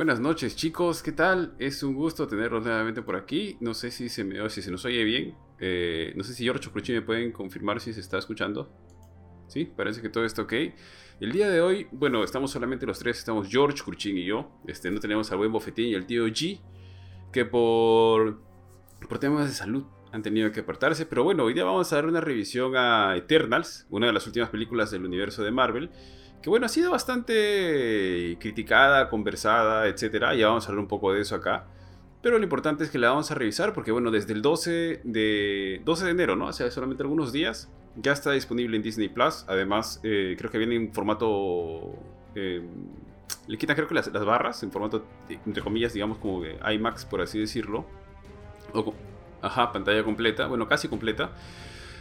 Buenas noches chicos, ¿qué tal? Es un gusto tenerlos nuevamente por aquí. No sé si se, me, si se nos oye bien. Eh, no sé si George Crucci me pueden confirmar si se está escuchando. Sí, parece que todo está ok. El día de hoy, bueno, estamos solamente los tres, estamos George, Cruchin y yo. Este, no tenemos al buen Bofetín y al tío G, que por, por temas de salud han tenido que apartarse. Pero bueno, hoy día vamos a dar una revisión a Eternals, una de las últimas películas del universo de Marvel que bueno, ha sido bastante criticada, conversada, etcétera. Ya vamos a hablar un poco de eso acá. Pero lo importante es que la vamos a revisar porque bueno, desde el 12 de, 12 de enero, ¿no? Hace solamente algunos días, ya está disponible en Disney Plus. Además, eh, creo que viene en formato... Eh, le quitan creo que las, barras en formato, entre comillas, digamos como de IMAX, por así decirlo. O, ajá, pantalla completa, bueno, casi completa.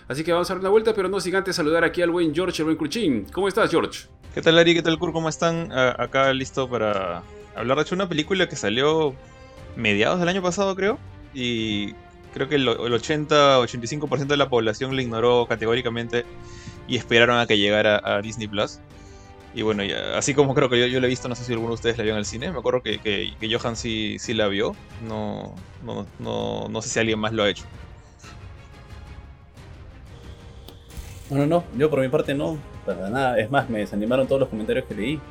Así que vamos a dar una vuelta, pero no sin antes saludar aquí al buen George, el buen Cruchín. ¿Cómo estás, George? ¿Qué tal, Ari? ¿Qué tal, Kur? ¿Cómo están? acá listo para hablar de hecho una película que salió mediados del año pasado, creo. Y creo que el, 80-85% de la población la ignoró categóricamente y esperaron a que llegara a Disney Plus. Y bueno, así como creo que yo, yo la he visto, no sé si alguno de ustedes la vio en el cine. Me acuerdo que, que, Johan sí, sí la vio. No, no, no, no sé si alguien más lo ha hecho. No, no, yo por mi parte no, para nada. Es más, me desanimaron todos los comentarios que leí.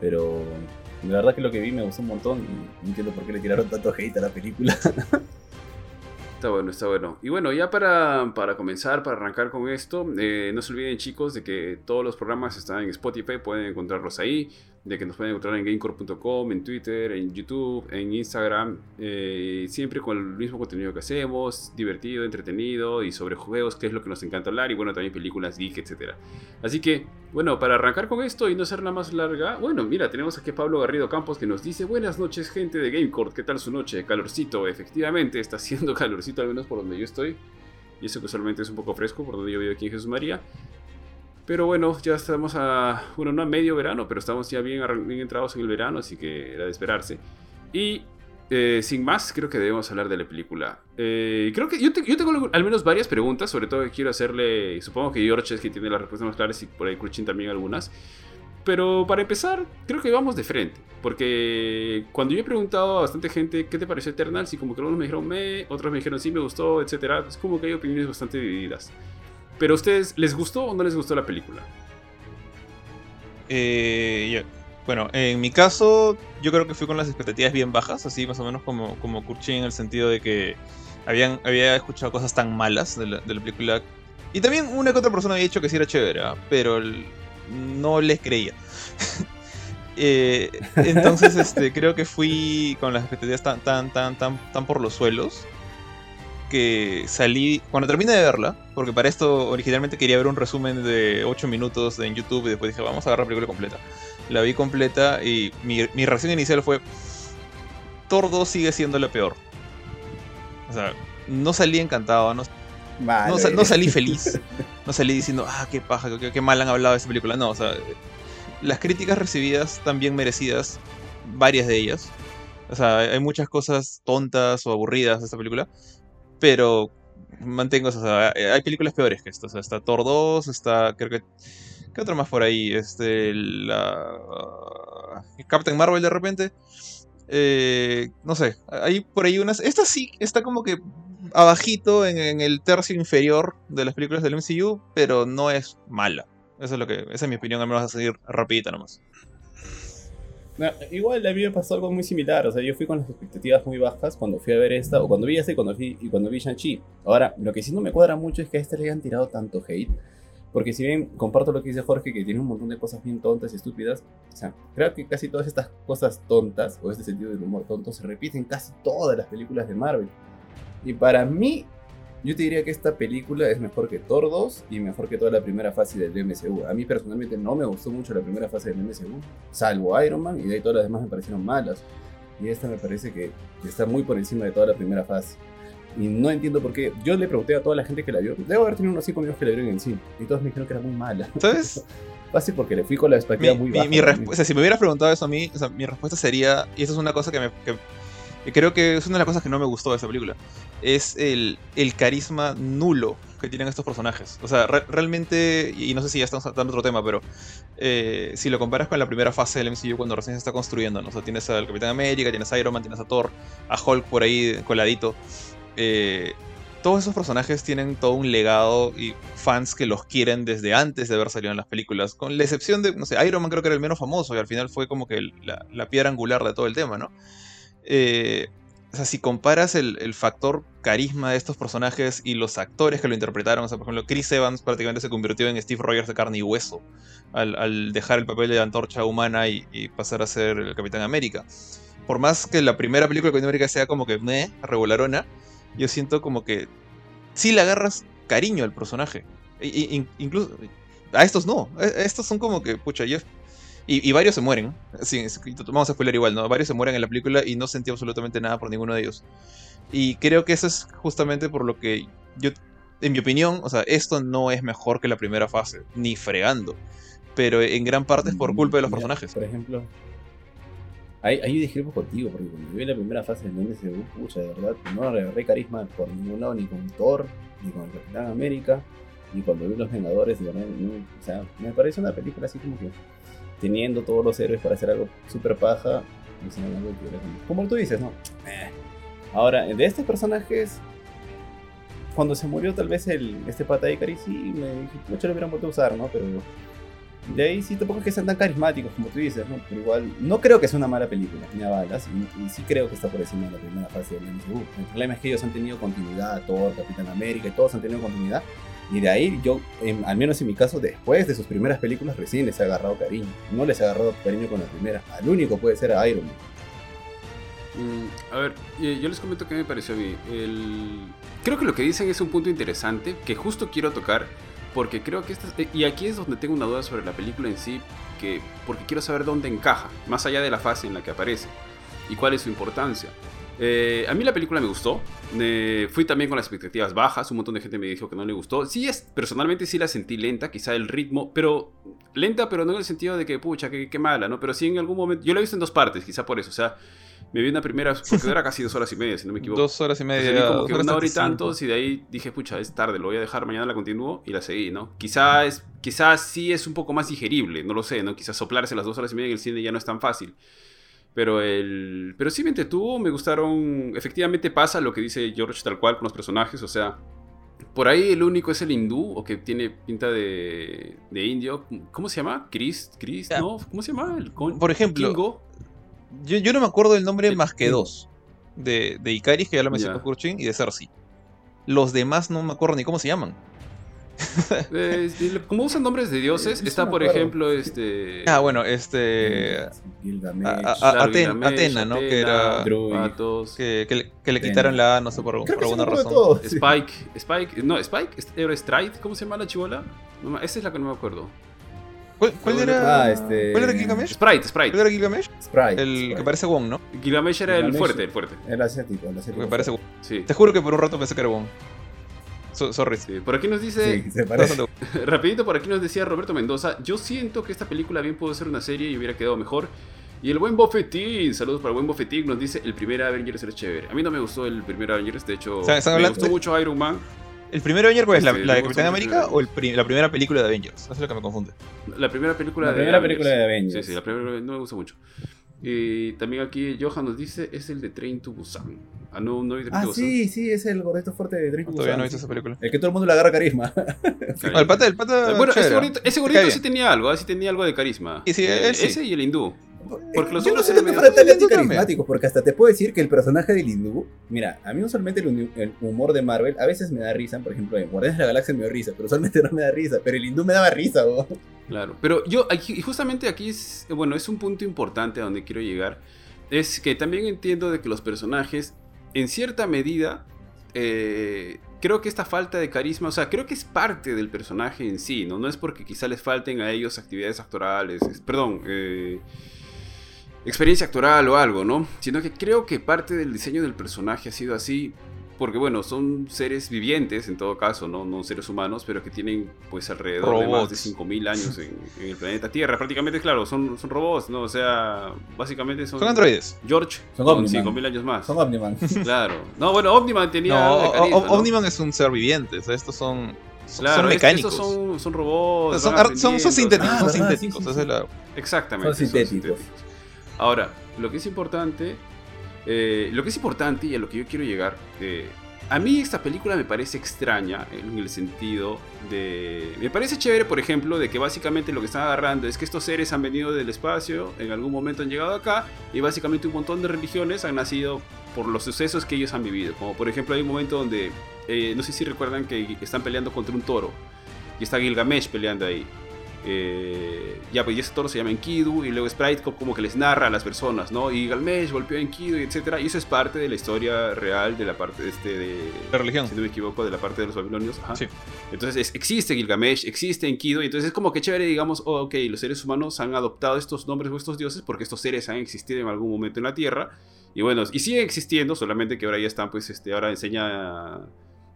Pero la verdad que lo que vi me gustó un montón no entiendo por qué le tiraron tanto hate a la película. Está bueno, está bueno. Y bueno, ya para, para comenzar, para arrancar con esto, eh, no se olviden chicos de que todos los programas están en Spotify, pueden encontrarlos ahí de que nos pueden encontrar en gamecore.com, en Twitter, en YouTube, en Instagram, eh, siempre con el mismo contenido que hacemos, divertido, entretenido y sobre juegos, que es lo que nos encanta hablar, y bueno, también películas, geek, etc. Así que, bueno, para arrancar con esto y no nada más larga, bueno, mira, tenemos aquí a Pablo Garrido Campos que nos dice, buenas noches gente de Gamecore, ¿qué tal su noche? Calorcito, efectivamente, está haciendo calorcito al menos por donde yo estoy. Y eso que solamente es un poco fresco por donde yo vivo aquí en Jesús María. Pero bueno, ya estamos a, bueno, no a medio verano, pero estamos ya bien, bien entrados en el verano, así que era de esperarse. Y eh, sin más, creo que debemos hablar de la película. Eh, creo que yo, yo, tengo al menos varias preguntas, sobre todo que quiero hacerle, supongo que George es que tiene las respuestas más claras y por ahí Cruchin también algunas. Pero para empezar, creo que vamos de frente. Porque cuando yo he preguntado a bastante gente qué te pareció Eternals, y como que algunos me dijeron me, otros me dijeron sí me gustó, etc. Es como que hay opiniones bastante divididas. Pero a ustedes, ¿les gustó o no les gustó la película? Eh, bueno, en mi caso, yo creo que fui con las expectativas bien bajas, así más o menos como, como en el sentido de que habían, había escuchado cosas tan malas de la, película. Y también una que otra persona había dicho que sí era chévere, ¿ah? pero no les creía. Eh, entonces, este, creo que fui con las expectativas tan, tan, tan, tan, tan por los suelos que salí, cuando terminé de verla, porque para esto originalmente quería ver un resumen de 8 minutos en YouTube y después dije, vamos a ver la película completa. La vi completa y mi, mi reacción inicial fue, 2 sigue siendo la peor. O sea, no salí encantado, no, no, salí feliz, no salí diciendo, ah, qué paja, qué, mal han hablado de esta película. No, o sea, las críticas recibidas bien merecidas, varias de ellas. O sea, hay muchas cosas tontas o aburridas de esta película, pero mantengo, o hay películas peores que esto. O sea, está Thor 2, está, creo que, ¿qué otro más por ahí? Este, la... Captain Marvel de repente. Eh, no sé, hay por ahí unas... Esta sí está como que abajito en, el tercio inferior de las películas del MCU, pero no es mala. Eso es lo que, esa es mi opinión, al menos a seguir rapidita nomás igual a mí me pasó algo muy similar, o sea, yo fui con las expectativas muy bajas cuando fui a ver esta, o cuando vi esta y cuando, vi, y cuando vi Shang-Chi. Ahora, lo que sí no me cuadra mucho es que a este le hayan tirado tanto hate, porque si bien comparto lo que dice Jorge, que tiene un montón de cosas bien tontas y estúpidas, o sea, creo que casi todas estas cosas tontas, o este sentido del humor tonto, se repiten en casi todas las películas de Marvel. Y para mí, yo te diría que esta película es mejor que Thor 2 y mejor que toda la primera fase del MCU. A mí personalmente no me gustó mucho la primera fase del MCU, salvo Iron Man, y de ahí todas las demás me parecieron malas. Y esta me parece que está muy por encima de toda la primera fase. Y no entiendo por qué. Yo le pregunté a toda la gente que la vio. Debo haber tenido unos 5 amigos que la vieron en cine. Y todos me dijeron que era muy mala. ¿Sabes? Fácil porque le fui con la expectativa muy baja. Mi, o sea, si me hubieras preguntado eso a mí, o sea, mi respuesta sería. Y eso es una cosa que me. Creo que es una de las cosas que no me gustó de esta película es el, el carisma nulo que tienen estos personajes. O sea, re- realmente, y no sé si ya estamos tratando otro tema, pero eh, si lo comparas con la primera fase del MCU cuando recién se está construyendo, ¿no? O sea, tienes al Capitán América, tienes a Iron Man, tienes a Thor, a Hulk por ahí coladito. eh, todos esos personajes tienen todo un legado y fans que los quieren desde antes de haber salido en las películas. Con la excepción de, no sé, Iron Man creo que era el menos famoso y al final fue como que la, la piedra angular de todo el tema, ¿no? Eh, o sea, si comparas el, el factor carisma de estos personajes y los actores que lo interpretaron, o sea, por ejemplo, Chris Evans prácticamente se convirtió en Steve Rogers de carne y hueso al, al dejar el papel de antorcha humana y, pasar a ser el Capitán América. Por más que la primera película de Capitán América sea como que meh, regularona, yo siento como que sí le agarras cariño al personaje. Incluso a estos no, a estos son como que, pucha, yo... Y, y varios se mueren. Sí, vamos a spoiler igual, ¿no? Varios se mueren en la película y no sentí absolutamente nada por ninguno de ellos. Y creo que eso es justamente por lo que yo, en mi opinión, o sea, esto no es mejor que la primera fase, ni fregando. Pero en gran parte es por culpa de los Mira, personajes. Por ejemplo, ahí, ahí discrepo contigo, porque cuando vi la primera fase del MCU, pucha, de verdad, no agarré carisma por ningún lado, ni con Thor, ni con el Capitán América, ni cuando vi Los Vengadores, de verdad, no, o sea, me parece una película así como que teniendo todos los héroes para hacer algo súper paja, como- tú dices, ¿no? Eh. Ahora, de estos personajes, cuando se murió tal vez el, este pata de Cari, sí, me dije, mucho lo hubieran vuelto a usar, ¿no? Pero de ahí sí tampoco es que sean tan carismáticos como tú dices, ¿no? Pero igual, no creo que sea una mala película, ni a balas, y, y sí creo que está por encima de la primera fase del MCU. El problema es que ellos han tenido continuidad, Thor, Capitán América, y todos han tenido continuidad. Y de ahí yo, en- al menos en mi caso, después de sus primeras películas, recién les he agarrado cariño. No les he agarrado cariño con la primera. Al único puede ser a Iron Man. Mm, a ver, eh, yo les comento qué me pareció a mí. El... Creo que lo que dicen es un punto interesante que justo quiero tocar porque creo que esta... eh, Y aquí es donde tengo una duda sobre la película en sí, que porque quiero saber dónde encaja, más allá de la fase en la que aparece y cuál es su importancia. Eh, a mí la película me gustó. eh, fui también con las expectativas bajas. Un montón de gente me dijo que no le gustó. Sí, es, personalmente sí la sentí lenta, quizá el ritmo, pero lenta, pero no en el sentido de que, pucha, qué, qué mala, ¿no? Pero sí en algún momento. Yo la he visto en dos partes, quizá por eso. O sea, me vi una primera, porque era casi dos horas y media, si no me equivoco. Dos horas y Entonces, media. vi como que una hora y 35. tantos y de ahí dije, pucha, es tarde, lo voy a dejar, mañana la continúo y la seguí, ¿no? Quizá es, quizás sí es un poco más digerible, no lo sé, ¿no? Quizás soplarse las dos horas y media en el cine ya no es tan fácil. Pero el. Pero sí me entretuvo, me gustaron. Efectivamente pasa lo que dice George tal cual con los personajes. O sea. Por ahí el único es el hindú, o que tiene pinta de, de indio. ¿Cómo se llama? Chris, Chris. ¿no? ¿Cómo se llama? El con- Por ejemplo, Kingo. Yo, yo no me acuerdo del nombre El- más que dos. De, de Icaris, que ya lo mencionó Ya. Kurchin, y de Cersei. Los demás no me acuerdo ni cómo se llaman. Eh, como usan nombres de dioses, Eh, está por acuerdo. ejemplo este. Ah, bueno, este. Gilgamesh. a- a- Aten- Gilgamesh, Atena, ¿no? Que era-. Patos, Que, que le, que le Atena. quitaron la A, no sé por, Creo por sí alguna razón. todo. Spike, Spike, no, Spike, era Stride, ¿cómo se llama la chivola? No, esa es la que no me acuerdo. ¿Cuál, cuál era? Ah, este- ¿Cuál era Gilgamesh? Sprite, ¿Cuál Sprite. era Gilgamesh? Sprite. El Sprite. que parece Wong, ¿no? Gilgamesh era el Gilgamesh. fuerte, el fuerte. El asiático, el El asiático. que parece Wong. Sí. Te juro que por un rato pensé que era Wong. So- sorry. Sí, Por aquí nos dice, Sí, se parece. Rapidito por aquí nos decía Roberto Mendoza, yo siento que esta película bien pudo ser una serie y hubiera quedado mejor. Y el buen Bofetín, saludos para el buen Bofetín, nos dice, el primer Avengers era chévere. A mí no me gustó el primer Avengers, de hecho, ¿Están- están me hablando gustó de- mucho Iron Man. ¿El primer Avenger cuál es? ¿La, Sí, la de Capitán América o el pri- la primera película de Avengers? Eso es lo que me confunde. La primera película La de primera Avengers. película de Avengers. Sí, sí, la primera no me gusta mucho. Y también aquí Johan nos dice, es el de Train to Busan. Ah, no, no Ah, sí, sí, es el gordito fuerte de Drake No, todavía no he visto esa película. El que todo el mundo le agarra carisma. No, el pata, el pata. Ah, bueno, ese gordito, ese sí tenía algo, ah, sí tenía algo de carisma. Y sí, Eh, él sí. Ese y el hindú. Porque los Yo no medio- para tan anticarismáticos, porque hasta te puedo decir que el personaje del hindú, mira, a mí usualmente el, uni- el humor de Marvel a veces me da risa, por ejemplo, en Guardianes de la Galaxia me dio risa, pero usualmente no me da risa, pero el hindú me daba risa, ¿no? Claro, pero yo, aquí, y justamente aquí es, bueno, es un punto importante a donde quiero llegar. Es que también entiendo de que los personajes, en cierta medida, eh, creo que esta falta de carisma, o sea, creo que es parte del personaje en sí, ¿no? No es porque quizá les falten a ellos actividades actorales, es- perdón, eh, experiencia actoral o algo, ¿no? Sino que creo que parte del diseño del personaje ha sido así porque bueno, son seres vivientes en todo caso, ¿no? No seres humanos, pero que tienen pues alrededor de más de 5.000 años en, en, el planeta Tierra. Prácticamente, claro, son, son robots, ¿no? O sea, básicamente son... Son androides. George Son con Omniman. 5.000 años más. Son Omniman. Claro. No, bueno, Omniman tenía... No, algo de carisma, O- O- ¿no? Omniman es un ser viviente, o sea, estos son, son, Claro, son es- mecánicos. Estos son, son robots. son, ar- son, sintéticos, Ah, son sintéticos. sí, Exactamente. Son sintéticos. Ahora, lo que es importante, eh, lo que es importante y a lo que yo quiero llegar, a mí esta película me parece extraña en el sentido de... Me parece chévere, por ejemplo, de que básicamente lo que están agarrando es que estos seres han venido del espacio, en algún momento han llegado acá, y básicamente un montón de religiones han nacido por los sucesos que ellos han vivido. Como por ejemplo hay un momento donde, eh, no sé si recuerdan que están peleando contra un toro, y está Gilgamesh peleando ahí. Eh, ya, pues y ese toro se llama Enkidu y luego Sprite co- como que les narra a las personas, ¿no? Y Gilgamesh golpeó a Enkidu, y etcétera. Y eso es parte de la historia real de la parte de este de La religión. si no me equivoco, de la parte de los babilonios. Ajá. Sí. Entonces es- existe Gilgamesh, existe Enkidu, y entonces es como que chévere, digamos, oh, ok, los seres humanos han adoptado estos nombres o estos dioses porque estos seres han existido en algún momento en la Tierra. Y bueno, y siguen existiendo, solamente que ahora ya están, pues, este, ahora enseña,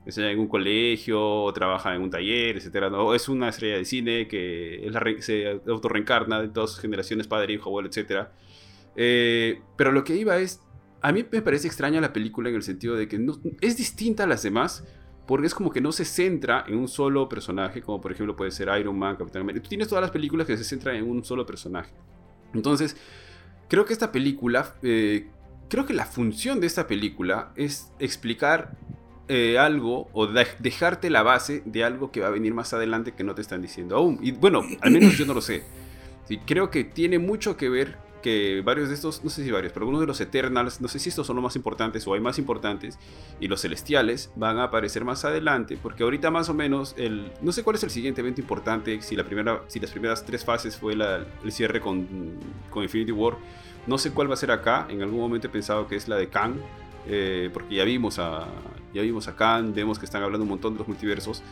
enseña en un colegio, o trabaja en un taller, etcétera. ¿no? Es una estrella de cine que es la se autorreencarna de todas sus generaciones, padre, hijo, abuelo, etcétera. Eh, pero lo que iba es, a mí me parece extraña la película en el sentido de que es distinta a las demás, porque es como que no se centra en un solo personaje, como por ejemplo puede ser Iron Man, Capitán América. Tú tienes todas las películas que se centran en un solo personaje. Entonces, creo que esta película, eh, creo que la función de esta película es explicar eh, algo o de- dejarte la base de algo que va a venir más adelante que no te están diciendo aún. Y bueno, al menos yo no lo sé. Sí, creo que tiene mucho que ver que varios de estos, no sé si varios, pero algunos de los Eternals, no sé si estos son los más importantes o hay más importantes, y los Celestiales van a aparecer más adelante, porque ahorita más o menos, el, no sé cuál es el siguiente evento importante, si, la primera, si las primeras tres fases fue la- el cierre con, con Infinity War, no sé cuál va a ser acá, en algún momento he pensado que es la de Kang, eh, porque ya vimos a ya vimos a Kang, vemos que están hablando un montón de los multiversos,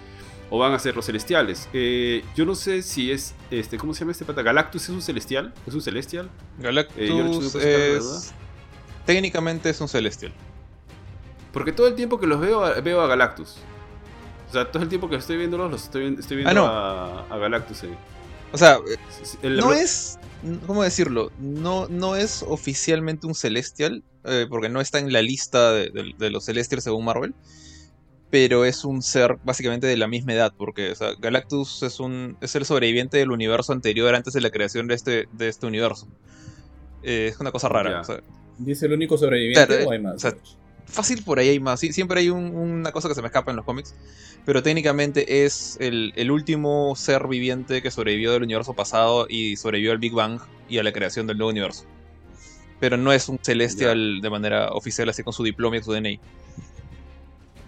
o van a ser los celestiales. Eh, yo no sé si es, este, ¿cómo se llama este pata? ¿Galactus es un celestial? ¿Es un celestial? Galactus Eh, George, ¿tú me puedes sacar la duda? es. Técnicamente es un celestial. Porque todo el tiempo que los veo, veo a Galactus. O sea, todo el tiempo que estoy viéndolos, los estoy, estoy viendo Ah, no. a, a Galactus. ahí. O sea, El- no es. ¿Cómo decirlo? No, no es oficialmente un celestial, eh, porque no está en la lista de, de- de los celestials según Marvel. Pero es un ser básicamente de la misma edad, porque o sea, Galactus es, un, es el sobreviviente del universo anterior antes de la creación de este, de este universo. Eh, es una cosa rara. Ya. o sea, ¿Dice el único sobreviviente Claro, o hay más? o sea, fácil por ahí hay más. Sí, siempre hay un- una cosa que se me escapa en los cómics. Pero técnicamente es el, el último ser viviente que sobrevivió del universo pasado y sobrevivió al Big Bang y a la creación del nuevo universo. Pero no es un celestial de manera oficial, así con su diploma y su DNI.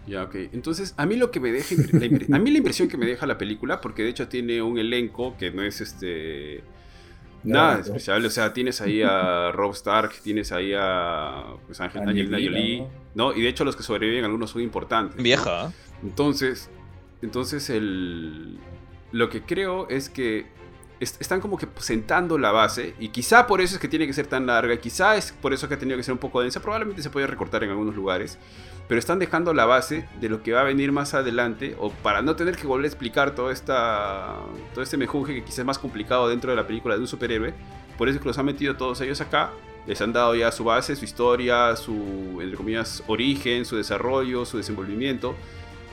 Ya, ok. Entonces, a mí lo que me deja. a mí la impresión que me deja la película, porque de hecho tiene un elenco que no es este. Nada especial. O sea, tienes ahí a Rob Stark, tienes ahí a. Pues Ángel Jolie. ¿no? Y de hecho, los que sobreviven, algunos son importantes. ¿no? Vieja. Entonces, entonces el, lo que creo es que est- están como que sentando la base y quizá por eso es que tiene que ser tan larga y quizá es por eso que ha tenido que ser un poco densa, probablemente se puede recortar en algunos lugares, pero están dejando la base de lo que va a venir más adelante o para no tener que volver a explicar toda esta, todo este mejunje que quizás es más complicado dentro de la película de un superhéroe, por eso es que los han metido todos ellos acá. Les han dado ya su base, su historia, su, entre comillas, origen, su desarrollo, su desenvolvimiento.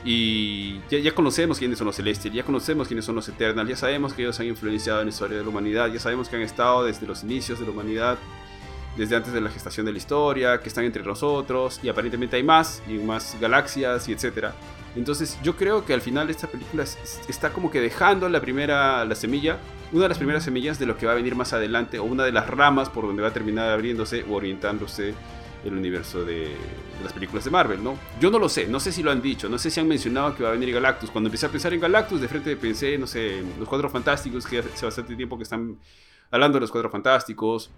Y ya, conocemos quiénes son los Celestials, ya conocemos quiénes son los Eternals, ya sabemos que ellos han influenciado en la historia de la humanidad, ya sabemos que han estado desde los inicios de la humanidad, desde antes de la gestación de la historia, que están entre nosotros, y aparentemente hay más, y más galaxias, y etcétera. Entonces yo creo que al final esta película es- es- está como que dejando la primera, la semilla, una de las primeras semillas de lo que va a venir más adelante, o una de las ramas por donde va a terminar abriéndose o orientándose el universo de, de las películas de Marvel, ¿no? Yo no lo sé, no sé si lo han dicho, no sé si han mencionado que va a venir Galactus. Cuando empecé a pensar en Galactus, de frente pensé, no sé, en los Cuatro Fantásticos, que hace bastante tiempo que están hablando de los Cuatro Fantásticos.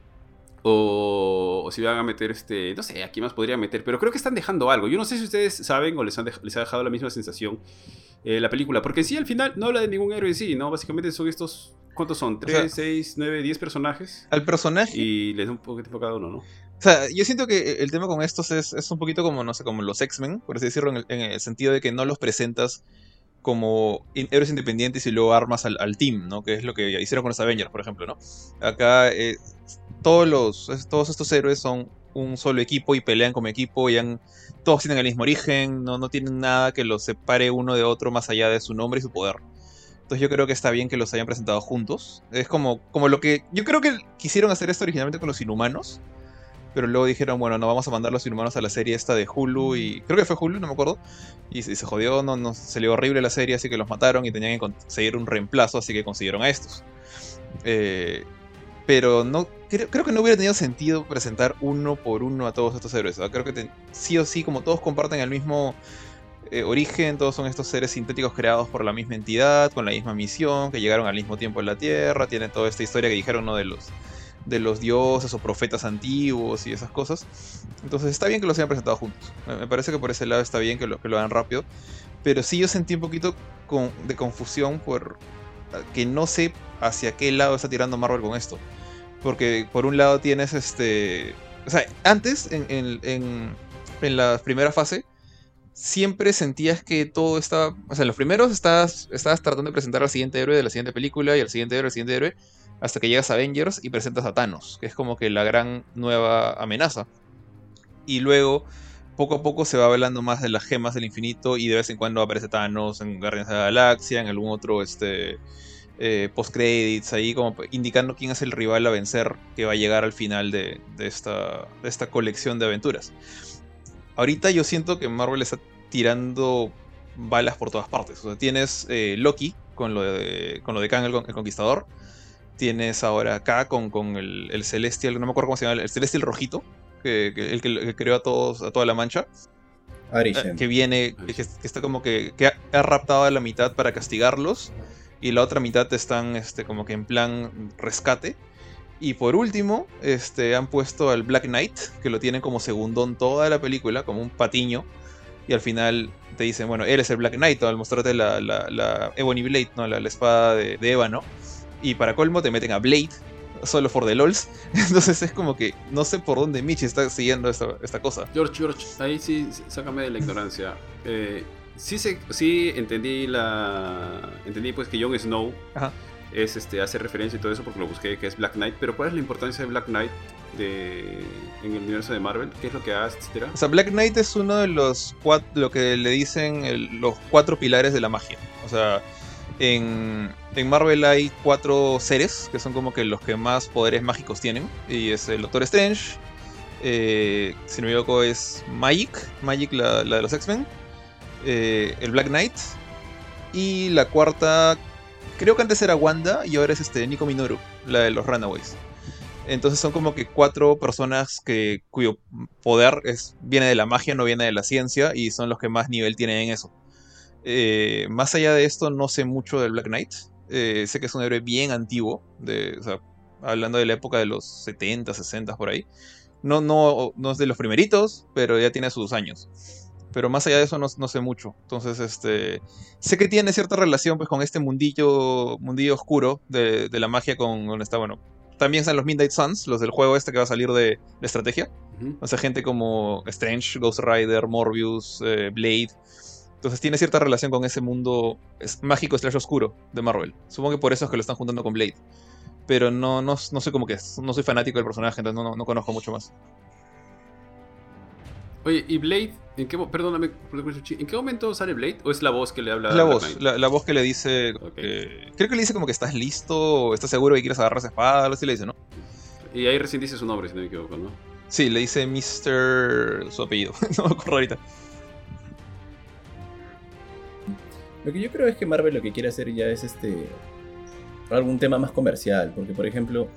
O, o si van a meter este, no sé, aquí más podría meter, pero creo que están dejando algo. Yo no sé si ustedes saben o les, han dej- les ha dejado la misma sensación eh, la película, porque sí, al final no habla de ningún héroe en sí, ¿no? Básicamente son estos ¿Cuántos son? O sea- ¿3, 6, 9, 10 personajes? Al personaje. Y les da un poco de tiempo a cada uno, ¿no? O sea, yo siento que el tema con estos es, es un poquito como, no sé, como los X-Men, por así decirlo, en el, en el sentido de que no los presentas como héroes independientes y luego armas al, al team, ¿no? Que es lo que hicieron con los Avengers, por ejemplo, ¿no? Acá eh, todos, los, todos estos héroes son un solo equipo y pelean como equipo y han- todos tienen el mismo origen, no, no tienen nada que los separe uno de otro más allá de su nombre y su poder. Entonces yo creo que está bien que los hayan presentado juntos. Es como, como lo que... Yo creo que quisieron hacer esto originalmente con los inhumanos. Pero luego dijeron, bueno, no vamos a mandar los inhumanos a la serie esta de Hulu y... Creo que fue Hulu, no me acuerdo. Y se, se jodió, no, no, se le horrible la serie, así que los mataron y tenían que conseguir un reemplazo, así que consiguieron a estos. Eh, pero no creo, creo que no hubiera tenido sentido presentar uno por uno a todos estos héroes. Creo que te- sí o sí, como todos comparten el mismo eh, origen, todos son estos seres sintéticos creados por la misma entidad, con la misma misión, que llegaron al mismo tiempo en la Tierra, tienen toda esta historia que dijeron, ¿no? De los, de los dioses o profetas antiguos y esas cosas. Entonces está bien que los hayan presentado juntos. Me parece que por ese lado está bien que lo, que lo hagan rápido. Pero sí yo sentí un poquito de confusión por que no sé hacia qué lado está tirando Marvel con esto. Porque por un lado tienes este... O sea, antes, en, en- en- en la primera fase, siempre sentías que todo estaba... O sea, en los primeros estabas, estabas tratando de presentar al siguiente héroe de la siguiente película y al siguiente héroe, al siguiente héroe, hasta que llegas a Avengers y presentas a Thanos, que es como que la gran nueva amenaza. Y luego, poco a poco se va hablando más de las gemas del infinito y de vez en cuando aparece Thanos en Guardianes de la Galaxia, en algún otro este, eh, post-credits, ahí como indicando quién es el rival a vencer que va a llegar al final de, esta, esta colección de aventuras. Ahorita yo siento que Marvel está tirando balas por todas partes. O sea, tienes eh, Loki con lo de, de Kang el Conquistador. Tienes ahora acá con, con el, el Celestial, no me acuerdo cómo se llama, el Celestial rojito, que, que- el que, el que creó a todos, a toda la mancha. Arishem. que viene, que, que está como que, que ha, ha raptado a la mitad para castigarlos y la otra mitad están este, como que en plan rescate. Y por último, este, han puesto al Black Knight, que lo tienen como segundón toda la película, como un patiño. Y al final te dicen, bueno, él es el Black Knight, ¿no? al mostrarte la, la, la Ebony Blade, ¿no? la, la espada de, de ébano. Y para colmo te meten a Blade, solo for the LOLs. Entonces es como que no sé por dónde Michi está siguiendo esta, esta cosa. George, George, ahí sí, sácame de la ignorancia. Eh, sí, se, sí entendí la. Entendí pues que Jon Snow Ajá. es este, hace referencia y todo eso porque lo busqué, que es Black Knight. Pero ¿cuál es la importancia de Black Knight de, en el universo de Marvel? ¿Qué es lo que hace, etcétera? O sea, Black Knight es uno de los cuatro, lo que le dicen el- los cuatro pilares de la magia. O sea, en, en Marvel hay cuatro seres que son como que los que más poderes mágicos tienen. Y es el Doctor Strange, eh, si no me equivoco es Magic, Magic la, de los X-Men, eh, el Black Knight y la cuarta, creo que antes era Wanda y ahora es este Nico Minoru, la de los Runaways. Entonces son como que cuatro personas que, cuyo poder es, viene de la magia, no viene de la ciencia, y son los que más nivel tienen en eso. Eh, más allá de esto, no sé mucho del Black Knight. Eh, sé que es un héroe bien antiguo, de, o sea, hablando de la época de los 70, 60 por ahí. No, no, no es de los primeritos, pero ya tiene sus años. Pero más allá de eso no, no sé mucho. Entonces, este. Sé que tiene cierta relación pues, con este mundillo. mundillo oscuro de, de la magia con. bueno. También están los Midnight Suns, los del juego este que va a salir de, de estrategia. O sea, gente como Strange, Ghost Rider, Morbius, eh, Blade. Entonces tiene cierta relación con ese mundo es mágico slash oscuro de Marvel. Supongo que por eso es que lo están juntando con Blade. Pero no, no, no sé cómo que. No soy fanático del personaje, entonces no, no, no conozco mucho más. Oye, ¿y Blade? ¿En qué, perdóname, ¿en qué momento sale Blade? ¿O es la voz que le habla la voz, la, la voz que le dice. Que- creo que le dice como que estás listo, o estás seguro que quieres agarrar esa espada, algo así le dice, ¿no? Y ahí recién dice su nombre, si no me equivoco, ¿no? Sí, le dice Mr. su apellido. no me acuerdo ahorita. Lo que yo creo es que Marvel lo que quiere hacer ya es este algún tema más comercial, porque por ejemplo,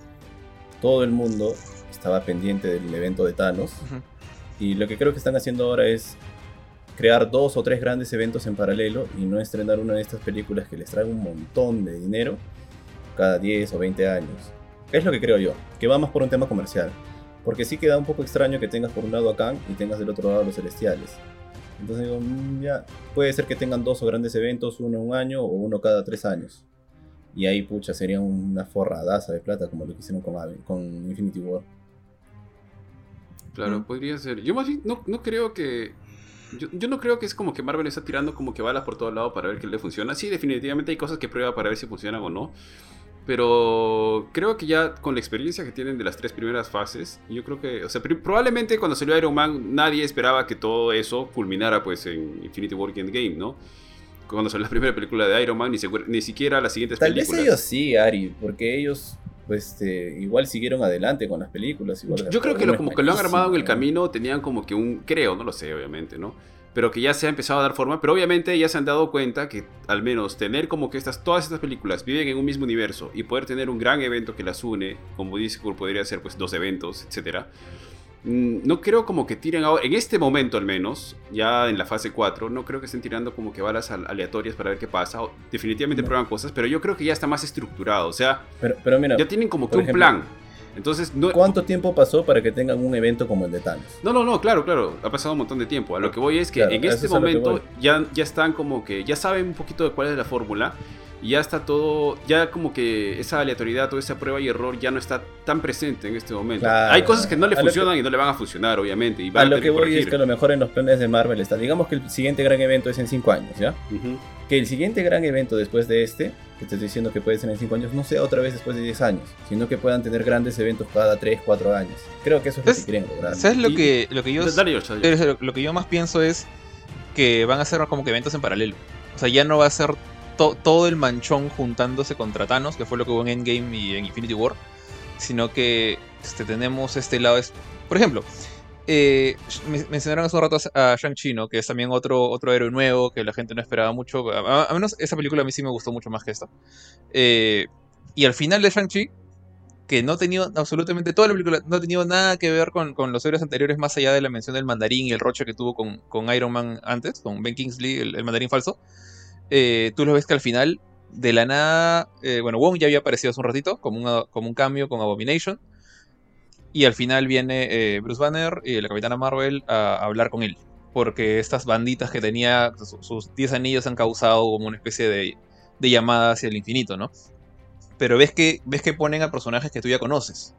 todo el mundo estaba pendiente del evento de Thanos y lo que creo que están haciendo ahora es crear dos o tres grandes eventos en paralelo y no estrenar una de estas películas que les trae un montón de dinero cada 10 o 20 años. Es lo que creo yo, que va más por un tema comercial. Porque sí queda un poco extraño que tengas por un lado a Kang y tengas del otro lado a los celestiales. Entonces digo, mm, ya, puede ser que tengan dos o grandes eventos, uno en un año o uno cada tres años. Y ahí, pucha, sería una forradaza de plata como lo que hicieron con, con Infinity War. Claro, podría ser. Yo más bien no, no creo que. Yo, yo, no creo que es como que Marvel está tirando como que balas por todo lado para ver que le funciona. Sí, definitivamente hay cosas que prueba para ver si funcionan o no. Pero creo que ya con la experiencia que tienen de las tres primeras fases, yo creo que, o sea, probablemente cuando salió Iron Man nadie esperaba que todo eso culminara pues en Infinity War y Endgame, ¿no? Cuando salió la primera película de Iron Man, ni, ni siquiera las siguientes Tal películas. Tal vez ellos sí, Ari, porque ellos pues este, igual siguieron adelante con las películas. Igual yo creo que lo, como que lo han armado en el camino, tenían como que un, creo, no lo sé obviamente, ¿no? Pero que ya se ha empezado a dar forma, pero obviamente ya se han dado cuenta que al menos tener como que estas, todas estas películas viven en un mismo universo y poder tener un gran evento que las une, como dice, podría ser pues dos eventos, etcétera Mm, no creo como que tiren ahora, en este momento al menos, ya en la fase 4, no creo que estén tirando como que balas aleatorias para ver qué pasa. Definitivamente prueban cosas, pero yo creo que ya está más estructurado. O sea, pero, mira, ya tienen como que un plan. Entonces, no... ¿Cuánto tiempo pasó para que tengan un evento como el de Thanos? No, no, no, claro, claro, ha pasado un montón de tiempo. A lo que voy es que en este momento ya, ya están como que, ya saben un poquito de cuál es la fórmula y ya está todo, ya como que esa aleatoriedad, toda esa prueba y error ya no está tan presente en este momento. Hay cosas que no le funcionan y no le van a funcionar, obviamente. Y a, lo que voy es que a lo mejor en los planes de Marvel está, digamos que el siguiente gran evento es en 5 años, ¿ya? Que el siguiente gran evento después de este, que te estoy diciendo que puede ser en 5 años, no sea otra vez después de 10 años, sino que puedan tener grandes eventos cada 3, 4 años. Creo que eso es lo que quieren lograr. ¿Sabes lo que, lo que yo... Lo que yo más pienso es que van a ser como que eventos en paralelo. O sea, ya no va a ser todo el manchón juntándose contra Thanos, que fue lo que hubo en Endgame y en Infinity War, sino que este, tenemos este lado. Es, por ejemplo, eh, mencionaron hace un rato a Shang-Chi, que es también otro, otro héroe nuevo que la gente no esperaba mucho. A, menos esa película a mí sí me gustó mucho más que esta. Eh, y al final de Shang-Chi, que no ha tenido absolutamente toda la película, no ha nada que ver con, los héroes anteriores, más allá de la mención del mandarín y el roche que tuvo con, con Iron Man antes, con Ben Kingsley, el mandarín falso. Eh, tú lo ves que al final, de la nada, eh, bueno, Wong ya había aparecido hace un ratito, como, como un cambio con Abomination. Y al final viene eh, Bruce Banner y la Capitana Marvel a, hablar con él. Porque estas banditas que tenía, sus 10 anillos han causado como una especie de, llamada hacia el infinito, ¿no? Pero ves que, ves que ponen a personajes que tú ya conoces.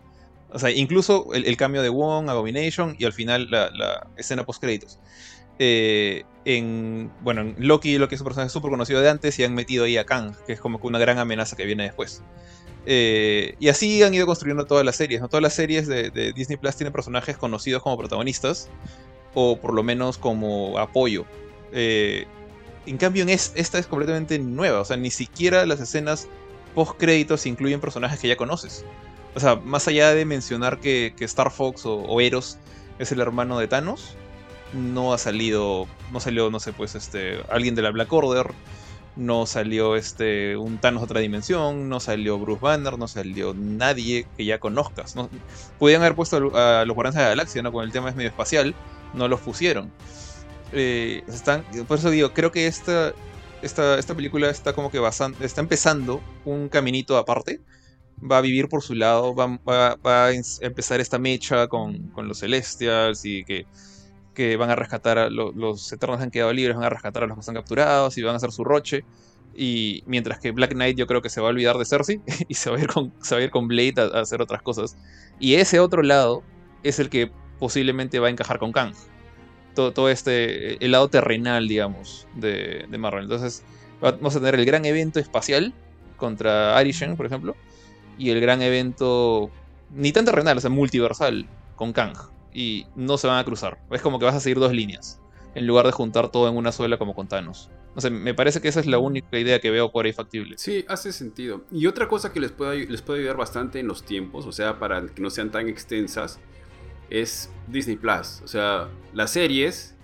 O sea, incluso el, cambio de Wong, Abomination y al final la, escena post créditos. Eh, en, bueno, en Loki, Loki es un personaje súper conocido de antes y han metido ahí a Kang, que es como que una gran amenaza que viene después. Eh, y así han ido construyendo todas las series. ¿no? Todas las series de, Disney Plus tienen personajes conocidos como protagonistas, o por lo menos como apoyo. Eh, en cambio, esta es completamente nueva. O sea, ni siquiera las escenas post créditos incluyen personajes que ya conoces. O sea, más allá de mencionar que, Star Fox o, o Eros es el hermano de Thanos, no ha salido, no salió, no sé, pues este, alguien de la Black Order, no salió este, un Thanos de otra dimensión, no salió Bruce Banner, no salió nadie que ya conozcas. ¿no? Haber puesto a, los Guardianes de la Galaxia, ¿no? Con el tema es medio espacial, no los pusieron. Eh, están, por eso digo, creo que esta, esta, esta película está como que basando, está empezando un caminito aparte. Va a vivir por su lado, va, va, a empezar esta mecha con, con los Celestials y que que van a rescatar a los, Eternos han quedado libres, van a rescatar a los que están capturados y van a hacer su roche. Y mientras que Black Knight yo creo que se va a olvidar de Cersei y se va a ir con, se va a ir con Blade a, hacer otras cosas. Y ese otro lado es el que posiblemente va a encajar con Kang. Todo, todo este, el lado terrenal, digamos, de, de, Marvel. Entonces vamos a tener el gran evento espacial contra Arishen, por ejemplo. Y el gran evento, ni tan terrenal, o sea, multiversal, con Kang y no se van a cruzar. Es como que vas a seguir dos líneas, en lugar de juntar todo en una sola como con Thanos. No sé, me parece que esa es la única idea que veo por ahí factible. Sí, hace sentido. Y otra cosa que les puede, les puede ayudar bastante en los tiempos, o sea, para que no sean tan extensas, es Disney Plus. O sea, las series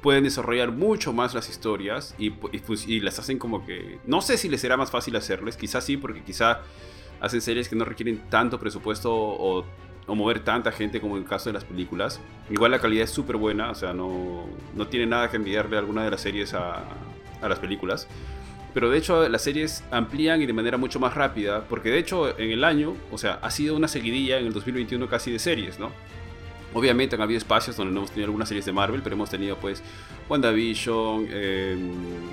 pueden desarrollar mucho más las historias y, y, las hacen como que... No sé si les será más fácil hacerles, quizás sí, porque quizá hacen series que no requieren tanto presupuesto o o mover tanta gente como en el caso de las películas. Igual la calidad es súper buena, o sea, no, no tiene nada que envidiarle a alguna de las series a, a las películas. Pero de hecho las series amplían y de manera mucho más rápida, porque de hecho en el año, o sea, ha sido una seguidilla en el 2021 casi de series, ¿no? Obviamente han habido espacios donde no hemos tenido algunas series de Marvel, pero hemos tenido pues WandaVision, eh,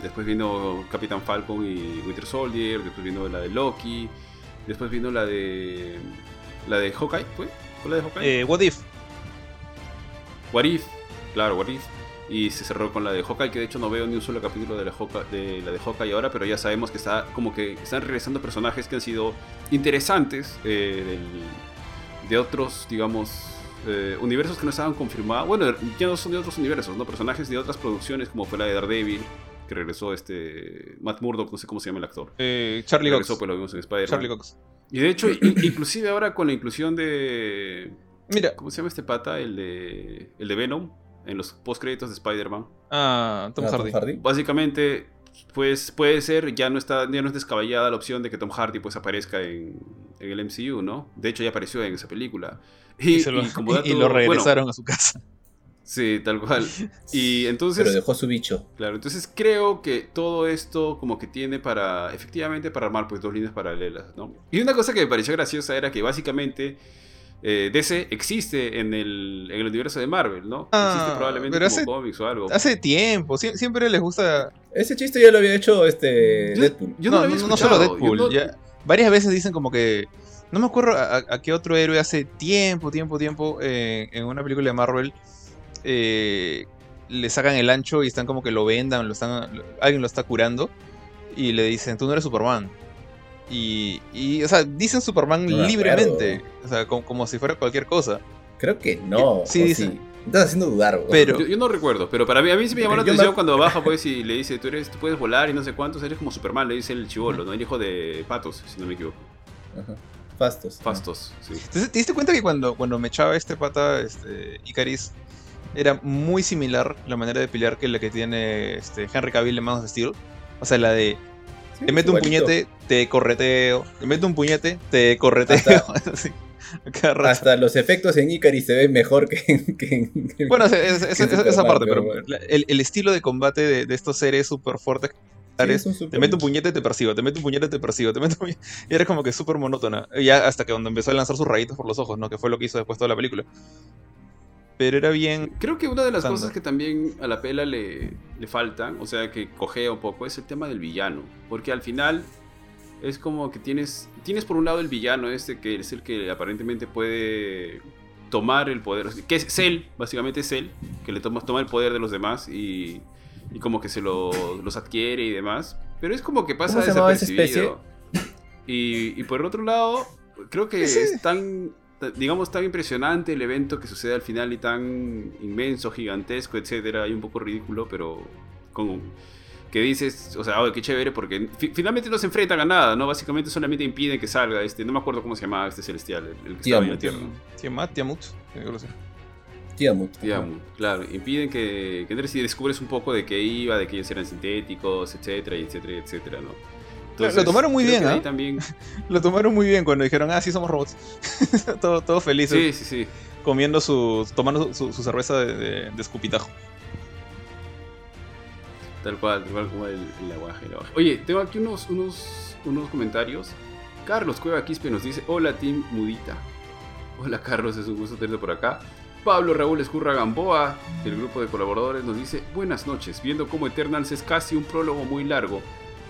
después vino Capitán Falcon y Winter Soldier, después vino la de Loki, después vino la de la de Hawkeye, ¿fue? ¿Fue la de Hawkeye? Eh, What If. What If, claro, What If. Y se cerró con la de Hawkeye, que de hecho no veo ni un solo capítulo de la, Hawkeye, de la de Hawkeye ahora, pero ya sabemos que está como que están regresando personajes que han sido interesantes eh, del- de otros, digamos, eh, universos que no estaban confirmados. Bueno, ya no son de otros universos, ¿no? Personajes de otras producciones, como fue la de Daredevil, que regresó este Matt Murdock, no sé cómo se llama el actor. Eh, Charlie regresó, Cox. pues lo vimos en Spider-Man. Charlie Cox. Y de hecho, in- inclusive ahora con la inclusión de... Mira, ¿Cómo se llama este pata? El de, el de Venom, en los postcréditos de Spider-Man. ah, Tom Ah, Hardy. Básicamente, pues puede ser, ya no está, ya no es descabellada la opción de que Tom Hardy pues aparezca en, en el MCU, ¿no? De hecho ya apareció en esa película. Y, lo, y como y- dato- y lo bueno, regresaron a su casa. Sí, tal cual. Y entonces, Pero dejó su bicho. claro, entonces creo que todo esto como que tiene para, efectivamente, para armar pues dos líneas paralelas, ¿no? Y una cosa que me pareció graciosa era que básicamente eh, DC existe en el, en el universo de Marvel, ¿no? Ah, existe probablemente pero como hace- cómics o algo. Hace tiempo, sie- siempre les gusta. Ese chiste ya lo había hecho este Yo- Deadpool. yo no, lo había no, no solo Deadpool. no- ya- varias veces dicen como que. No me acuerdo a, a- a qué otro héroe hace tiempo, tiempo, tiempo eh, en una película de Marvel. Eh, le sacan el ancho y están como que lo vendan, lo están, lo- alguien lo está curando y le dicen, tú no eres Superman. Y, y, o sea, dicen Superman No libremente, o sea, como, como si fuera cualquier cosa. Creo que no. Sí, o dice. Me Estás haciendo dudar, weón. Pero- Yo, yo no recuerdo, pero para mí, a mí sí me llamó la me- atención cuando baja pues y le dice, tú eres, tú puedes volar y no sé cuántos, eres como Superman, le dice el chivolo, ¿no? El hijo de Patos, si no me equivoco. Ajá. Fastos. Fastos, sí. Entonces, ¿te diste cuenta que cuando, cuando me echaba este pata, este, Icaris, era muy similar la manera de pelear que la que tiene este, Henry Cavill en Manos de Steel? O sea, la de Sí, te meto un puñete, te correteo, te meto un puñete, te correteo. Así, a cada rato. Hasta los efectos en Icaris se ven mejor que en. que en- que en- Bueno, es- es- es- que esa Superman, parte, pero bueno. el, el estilo de combate de, de estos seres súper fuertes Sí, es, es te meto un puñete, te persigo, te meto un puñete, te persigo, te meto un puñete. Y era como que súper monótona. Ya hasta que cuando empezó a lanzar sus rayitos por los ojos, ¿no? Que fue lo que hizo después toda la película. Pero era bien. Creo que una de las cosas que también a la pela le, le faltan, o sea, que cojea un poco, es el tema del villano. Porque al final es como que tienes, tienes por un lado el villano este, que es el que aparentemente puede tomar el poder, o sea, que es Cell, básicamente es Cell, que le toma, toma el poder de los demás y, y como que se lo- los adquiere y demás. Pero es como que pasa ¿Cómo se llamaba esa desapercibido. Y, y por el otro lado, creo que Sí. es tan, ta- digamos, tan impresionante el evento que sucede al final y tan inmenso, gigantesco, etcétera, y un poco ridículo, pero con que dices, o sea, oh, qué chévere, porque fi- finalmente no se enfrentan a nada, ¿no? Básicamente solamente impiden que salga este, no me acuerdo cómo se llamaba este celestial, el, el que estaba en la Tiamut. Tierra. Tiamat, Tiamut. creo que sí. Tiamut. Tiamut, claro, impiden que, que entres y descubres un poco de qué iba, de que ellos eran sintéticos, etcétera, etcétera, etcétera, ¿no? Lo tomaron muy bien, ahí ¿ah? también. Lo tomaron muy bien cuando dijeron, ah, sí, somos robots. todo, todo felices, Sí, sí, sí. comiendo su. tomando su, su cerveza de, de- de escupitajo. Tal cual, tal cual como el, el aguaje, el aguaje. Oye, tengo aquí unos, unos, unos comentarios. Carlos Cueva Quispe nos dice: Hola, Team Mudita. Hola, Carlos, es un gusto tenerte por acá. Pablo Raúl Escurra Gamboa, del grupo de colaboradores, nos dice: Buenas noches, viendo cómo Eternals es casi un prólogo muy largo.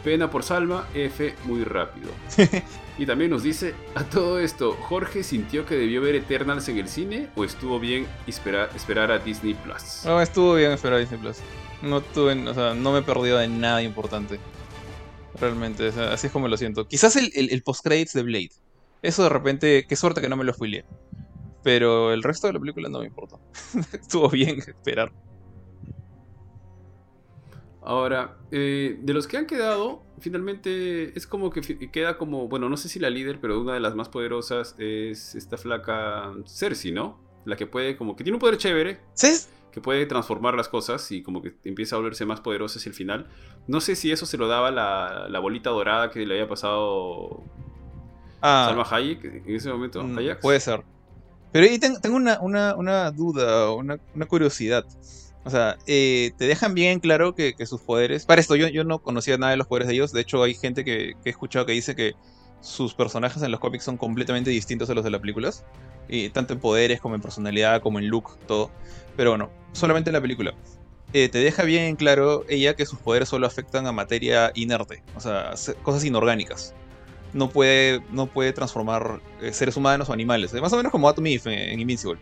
Pena por Salma, F muy rápido. y también nos dice: A todo esto, ¿Jorge sintió que debió ver Eternals en el cine o estuvo bien esperar, esperar a Disney Plus? No, estuvo bien esperar Disney Plus. No tuve, o sea, no me he perdido de nada importante. Realmente, o sea, así es como lo siento. Quizás el, el, el post-credits de Blade. Eso de repente, qué suerte que no me lo spoileé. Pero el resto de la película no me importa. estuvo bien esperar. Ahora, eh, de los que han quedado, finalmente es como que queda como, bueno, no sé si la líder, pero una de las más poderosas es esta flaca Cersei, ¿no? La que puede, como que tiene un poder chévere, que puede transformar las cosas y como que empieza a volverse más poderosa hacia el final. No sé si eso se lo daba la, la bolita dorada que le había pasado Ah, Salma Hayek en ese momento. Mm, Ajax. Puede ser. Pero ahí ten- tengo una, una, una duda, una, una curiosidad. O sea, eh, te dejan bien claro que, sus poderes. Para esto, yo, no conocía nada de los poderes de ellos. De hecho, hay gente que, he escuchado que dice que sus personajes en los cómics son completamente distintos a los de las películas. Tanto en poderes como en personalidad, como en look, todo. Pero bueno, solamente en la película. Eh, te deja bien en claro ella que sus poderes solo afectan a materia inerte, o sea, se- cosas inorgánicas. No puede, no puede transformar eh, seres humanos o animales. Más o menos como Atom Eve en, en Invincible.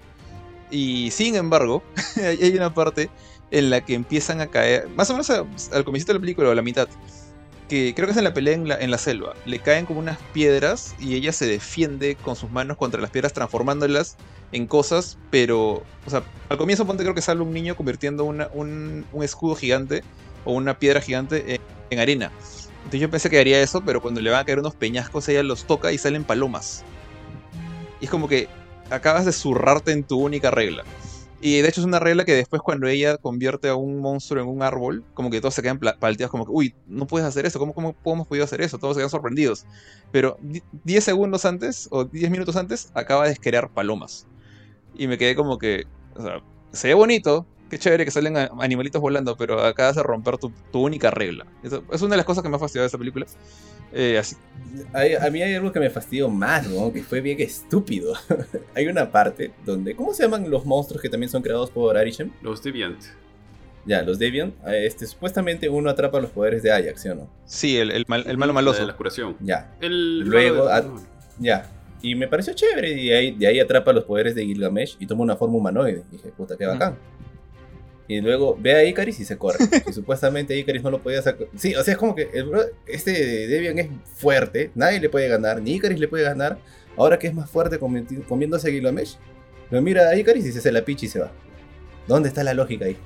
Y sin embargo, hay una parte en la que empiezan a caer, más o menos al comienzo de la película o la mitad, que creo que es en la pelea en la, en la selva. Le caen como unas piedras y ella se defiende con sus manos contra las piedras, transformándolas en cosas, pero, o sea, al comienzo ponte creo que sale un niño convirtiendo una- un, un escudo gigante o una piedra gigante en, en arena. Entonces yo pensé que haría eso, pero cuando le van a caer unos peñascos, ella los toca y salen palomas. Y es como que acabas de zurrarte en tu única regla. Y de hecho es una regla que después cuando ella convierte a un monstruo en un árbol, como que todos se quedan palteados como que, uy, no puedes hacer eso, ¿cómo, cómo, hemos podido hacer eso? Todos se quedan sorprendidos. Pero di- 10 segundos antes, o 10 minutos antes, acaba de crear palomas. Y me quedé como que, o sea, se ve bonito, qué chévere que salen animalitos volando, pero acabas de romper tu, tu única regla. Eso es una de las cosas que me ha fastidiado de esta película. Eh, así, Hay- a mí hay algo que me fastidió más, ¿no? que fue bien estúpido. hay una parte donde. ¿Cómo se llaman los monstruos que también son creados por Arishem? Los Deviant. Ya, los Deviant. Este, supuestamente uno atrapa los poderes de Ajax, ¿sí o no? sí, el, el mal- el malo La maloso. de la curación. Ya, El Luego, de- ya. Y me pareció chévere. Y de ahí, de ahí atrapa los poderes de Gilgamesh y toma una forma humanoide. Y dije, puta, qué bacán. Y luego ve a Icaris y se corre. y supuestamente Icaris no lo podía sacar. Sí, o sea, es como que el bro- este Debian es fuerte. Nadie le puede ganar. Ni Icaris le puede ganar. Ahora que es más fuerte comi- comiéndose a Gilgamesh. Lo mira a Icaris y se hace la picha y se va. ¿Dónde está la lógica ahí?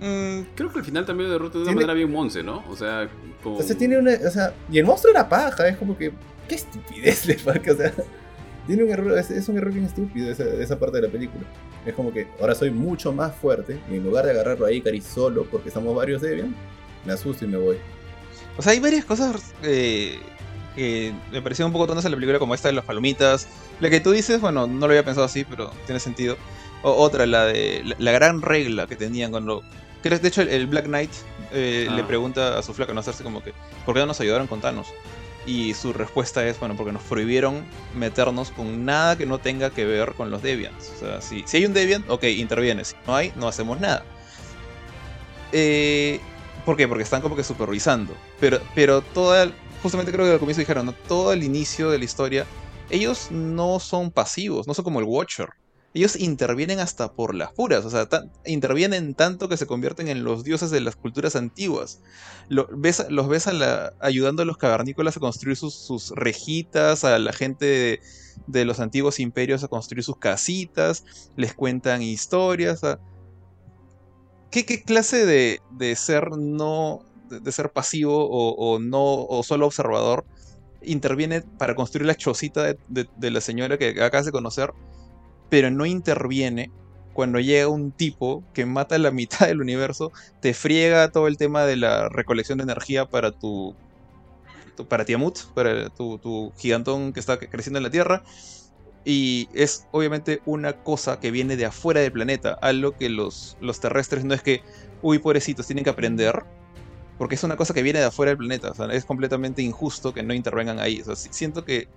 Mm, Creo que al final también lo derrota de una Tiene- manera bien monce, ¿no? O sea, como... O sea, tiene una. O sea, y el monstruo era paja, es como que. Qué estupidez le marca, o sea. Tiene un error, es, es un error bien estúpido esa, esa parte de la película. Es como que ahora soy mucho más fuerte y en lugar de agarrarlo a Icaris solo porque estamos varios Debian, me asusto y me voy. O sea, hay varias cosas eh, que me parecieron un poco tontas en la película, como esta de las palomitas. La que tú dices, bueno, no lo había pensado así, pero tiene sentido. O, otra, la de la, la gran regla que tenían cuando... Que de hecho el, el Black Knight eh, Ah. le pregunta a su flaca, no hacerse como que, ¿por qué no nos ayudaron con Thanos? Y su respuesta es, bueno, porque nos prohibieron meternos con nada que no tenga que ver con los Deviants. O sea, si, si hay un Deviant, ok, interviene. Si no hay, no hacemos nada. Eh, ¿Por qué? Porque están como que supervisando. Pero, pero toda, justamente creo que al comienzo dijeron, ¿no? todo el inicio de la historia, ellos no son pasivos, no son como el Watcher. Ellos intervienen hasta por las puras, o sea, intervienen tanto que se convierten en los dioses de las culturas antiguas. Los ves a ayudando a los cavernícolas a construir sus, rejitas, a la gente de, los antiguos imperios a construir sus casitas, les cuentan historias. ¿Qué, clase de, ser no. de, ser pasivo o, no. o solo observador interviene para construir la chocita de- de la señora que acabas de conocer, pero no interviene cuando llega un tipo que mata la mitad del universo, te friega todo el tema de la recolección de energía para tu. para Tiamut, para tu, gigantón que está creciendo en la Tierra. Y es obviamente una cosa que viene de afuera del planeta, algo que los, los terrestres no es que, uy, pobrecitos, tienen que aprender, porque es una cosa que viene de afuera del planeta, es completamente injusto que no intervengan ahí. Siento que,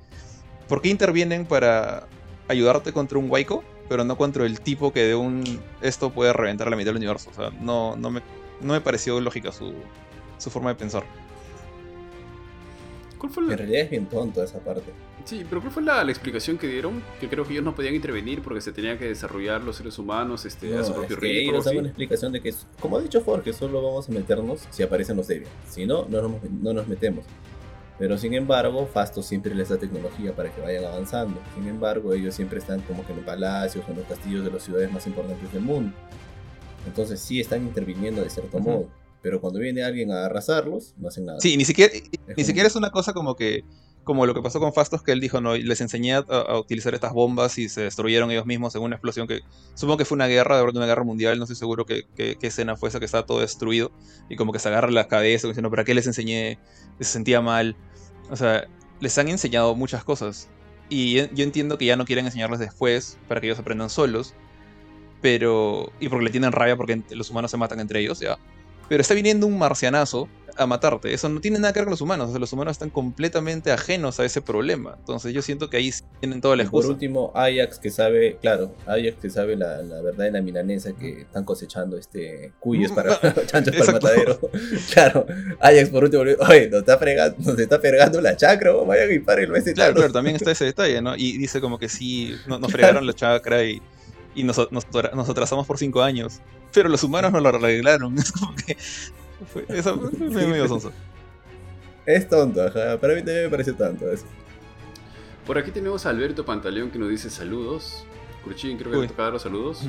¿por qué intervienen para ayudarte contra un Waiko, pero no contra el tipo que de un esto puede reventar la mitad del universo? O sea, no, no, me, no me pareció lógica su, su forma de pensar. ¿Cuál fue En la... realidad es bien tonto esa parte. Sí, pero ¿cuál fue la, la explicación que dieron? Que creo que ellos no podían intervenir porque se tenían que desarrollar los seres humanos este, a No, su es propio ritmo. ellos dan una explicación de que, como ha dicho Ford, que solo vamos a meternos si aparecen los Debian. Si no, no nos, no nos metemos. Pero sin embargo, Fasto siempre les da tecnología para que vayan avanzando. Sin embargo, ellos siempre están como que en los palacios o en los castillos de las ciudades más importantes del mundo. Entonces sí están interviniendo de cierto modo. Pero cuando viene alguien a arrasarlos, no hacen nada. Sí, ni siquiera, ni siquiera es una cosa como que como lo que pasó con Fastos, que él dijo, no, les enseñé a, utilizar estas bombas y se destruyeron ellos mismos en una explosión que supongo que fue una guerra, de verdad una guerra mundial, no estoy seguro qué qué- qué escena fue esa que estaba todo destruido y como que se agarra la cabeza diciendo, ¿para qué les enseñé? Se sentía mal. O sea, les han enseñado muchas cosas y yo entiendo que ya no quieren enseñarles después para que ellos aprendan solos, pero... y porque le tienen rabia porque los humanos se matan entre ellos, ya. Pero está viniendo un marcianazo a matarte. Eso no tiene nada que ver con los humanos. O sea, los humanos están completamente ajenos a ese problema. Entonces yo siento que ahí tienen toda la Y por excusa. último, Ajax que sabe, claro, Ajax que sabe la, la verdad de la milanesa que están cosechando este cuyes para chanchos para el matadero. claro, Ajax por último, oye, nos está fregando, nos está pegando la chacra, oh, vayan y párenlo ese Claro, Thanos". claro, también está ese detalle, ¿no? Y dice como que sí, no- nos fregaron la chakra y, y nos, nos, nos atrasamos por cinco años. Pero los humanos no lo arreglaron. Es como que. Fue, eso fue medio sonso. Es tonto, ajá. Para mí también me parece tonto eso. Por aquí tenemos a Alberto Pantaleón que nos dice saludos. Cruchín, creo que Uy. le toca dar los saludos.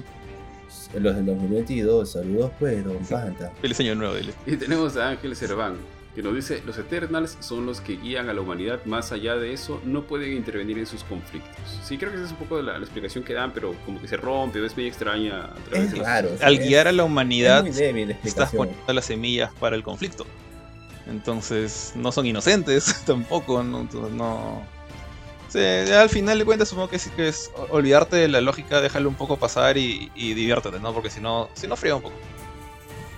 En los del 2022, saludos pues, Don Panta. El diseño nuevo, dile. Y tenemos a Ángel Cerván, que nos dice, los Eternals son los que guían a la humanidad, más allá de eso no pueden intervenir en sus conflictos. Sí, creo que esa es un poco la, la explicación que dan, pero como que se rompe, es medio extraña a través Es de. Al es- guiar a la humanidad, muy débil la estás poniendo las semillas para el conflicto. Entonces, no son inocentes tampoco, ¿no? Entonces, no. Sí, al final de cuentas, supongo que sí que es olvidarte de la lógica, déjalo un poco pasar y, y diviértete, ¿no? Porque si no, si no friega un poco.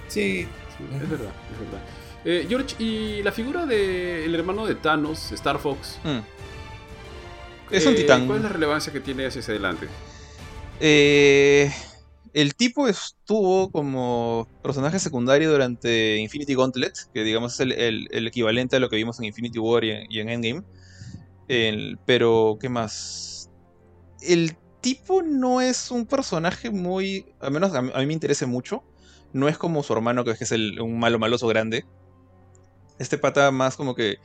Sí, Sí, es verdad, es verdad. Eh, George, y la figura del hermano de Thanos, Star Fox. Mm. Es un eh, titán. ¿Cuál es la relevancia que tiene hacia adelante? Eh, el tipo estuvo como personaje secundario durante Infinity Gauntlet, que digamos es el, el- el equivalente a lo que vimos en Infinity War y en, y en Endgame. El- pero, ¿qué más? El tipo no es un personaje muy, al menos a mí, a mí me interesa mucho. No es como su hermano, que es, que es el- un malo maloso grande. Este pata más como que...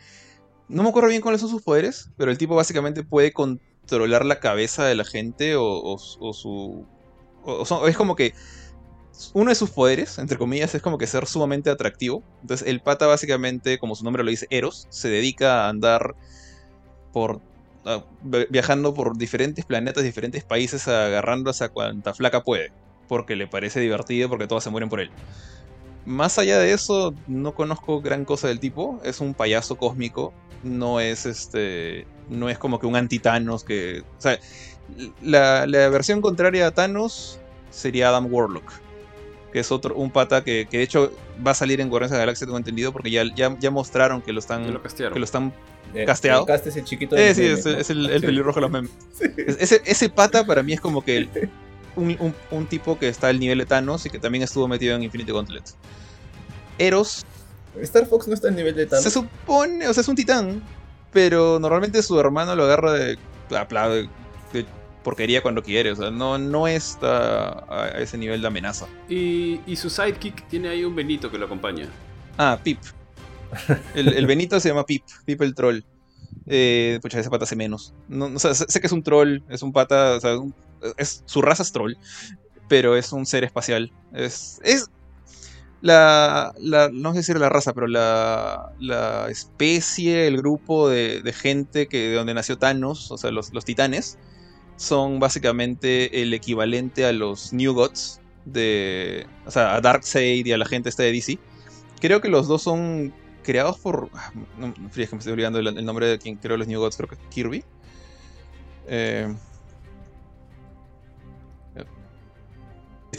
No me acuerdo bien cuáles son sus poderes, pero el tipo básicamente puede controlar la cabeza de la gente o, su... es como que uno de sus poderes, entre comillas, es como que ser sumamente atractivo. Entonces el pata básicamente, como su nombre lo dice, Eros, se dedica a andar por... viajando por diferentes planetas, diferentes países, agarrándose a cuanta flaca puede. Porque le parece divertido, porque todos se mueren por él. Más allá de eso, no conozco gran cosa del tipo. Es un payaso cósmico. No es este. No es como que un anti-Thanos que. O sea, la, la versión contraria a Thanos sería Adam Warlock. Que es otro, un pata que, que de hecho va a salir en Guardianes de la Galaxia, tengo entendido, porque ya, ya, ya mostraron que lo están. Lo. Que lo están. Eh, ¿Casteado? El cast es el chiquito Eh, del sí, meme, es, ¿no? es el, pelirrojo de los memes. Es- Ese, ese pata para mí es como que el- un, un- un tipo que está al nivel de Thanos y que también estuvo metido en Infinity Gauntlet. Eros Star Fox no está al nivel de Thanos. se supone, o sea, es un titán, pero normalmente su hermano lo agarra de, de, de porquería cuando quiere, o sea, no, no está a, a ese nivel de amenaza. Y, y su sidekick tiene ahí un Benito que lo acompaña. Ah, Pip. El, el Benito se llama Pip, Pip el troll. Eh, pucha, ese pata hace menos. No, o sea, sé, sé que es un troll, es un pata, o sea, un- es, su raza es troll, pero es un ser espacial. Es, es la, no sé decir la raza, pero la, la especie, el grupo de, de gente que de donde nació Thanos, o sea, los, los titanes, son básicamente el equivalente a los New Gods de, o sea, a Darkseid y a la gente esta de DC. Creo que los dos son creados por. ah, no, fíjate que me estoy olvidando el, el nombre de quien creó los New Gods, creo que es Kirby. Eh,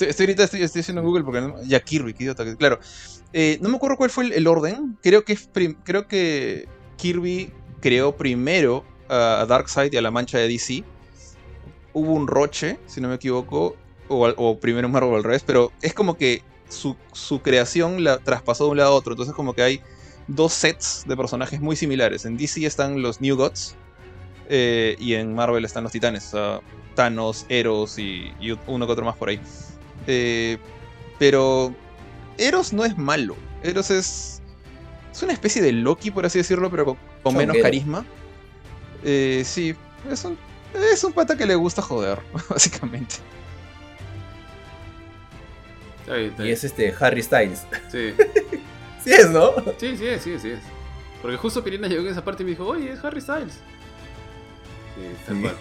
estoy, ahorita estoy, estoy haciendo en Google porque. no- ya, Kirby, qué idiota. Claro. Eh, no me acuerdo cuál fue el, orden. Creo que, creo que Kirby creó primero a, Darkseid y a la mancha de DC. Hubo un roche, si no me equivoco. O, primero Marvel al revés, pero es como que su, su creación la traspasó de un lado a otro. Entonces, como que hay dos sets de personajes muy similares. En DC están los New Gods eh, y en Marvel están los Titanes. sea, Thanos, Eros y uno que otro más por ahí. Eh, pero Eros no es malo. Eros es. Es una especie de Loki, por así decirlo, pero con, con menos carisma. Eh, sí, es un, es un pata que le gusta joder, básicamente. Está bien, está Y es este Harry Styles. Sí. Sí es, ¿no? sí, sí es, sí es, sí es. Porque justo Pirina llegó en esa parte y me dijo, oye, es Harry Styles. Tal cual.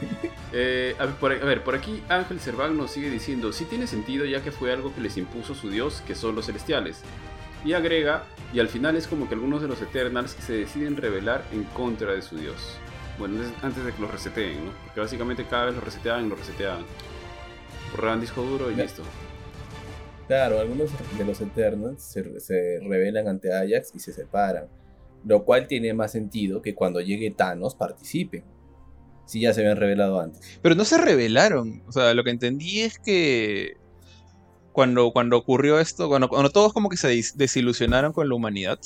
Eh, a, ver, por, a ver, por aquí Ángel Cerván nos sigue diciendo, sí tiene sentido ya que fue algo que les impuso su dios, que son los celestiales. Y agrega, y al final es como que algunos de los Eternals se deciden rebelar en contra de su dios. Bueno, es antes de que los reseteen, ¿no? Porque básicamente cada vez los reseteaban y los reseteaban. Borraban disco duro y Ya. listo. Claro, algunos de los Eternals se, se rebelan ante Ajax y se separan. Lo cual tiene más sentido que cuando llegue Thanos participe. Si ya se habían revelado antes. Pero no se revelaron. O sea, lo que entendí es que cuando, cuando ocurrió esto, cuando, cuando todos como que se desilusionaron con la humanidad,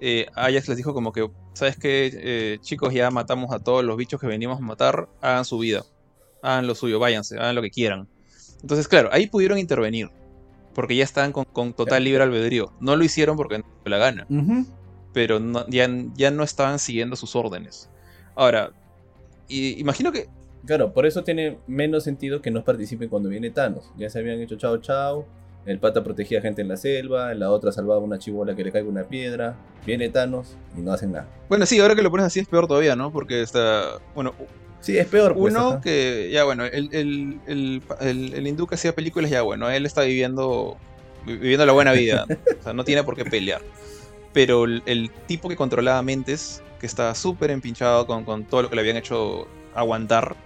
eh, Ajax les dijo como que, ¿sabes qué? Eh, chicos, ya matamos a todos los bichos que venimos a matar, hagan su vida, hagan lo suyo, váyanse, hagan lo que quieran. Entonces, claro, ahí pudieron intervenir, porque ya estaban con, con total libre albedrío. No lo hicieron porque no la gana, pero no- ya, ya no estaban siguiendo sus órdenes. Ahora, y- imagino que Claro, por eso tiene menos sentido que no participen cuando viene Thanos. Ya se habían hecho chao chao. El pata protegía gente en la selva. La otra salvaba a una chibola que le caiga una piedra. Viene Thanos y no hacen nada. Bueno, sí, ahora que lo pones así es peor todavía, ¿no? Porque está. Bueno, Sí, es peor. Pues, uno ajá. que. Ya, bueno, el, el, el, el- hindú que hacía películas, ya, bueno, él está viviendo. vi- Viviendo la buena vida. o sea, no tiene por qué pelear. Pero el, el tipo que controlaba mentes, que estaba súper empinchado con, con todo lo que le habían hecho aguantar.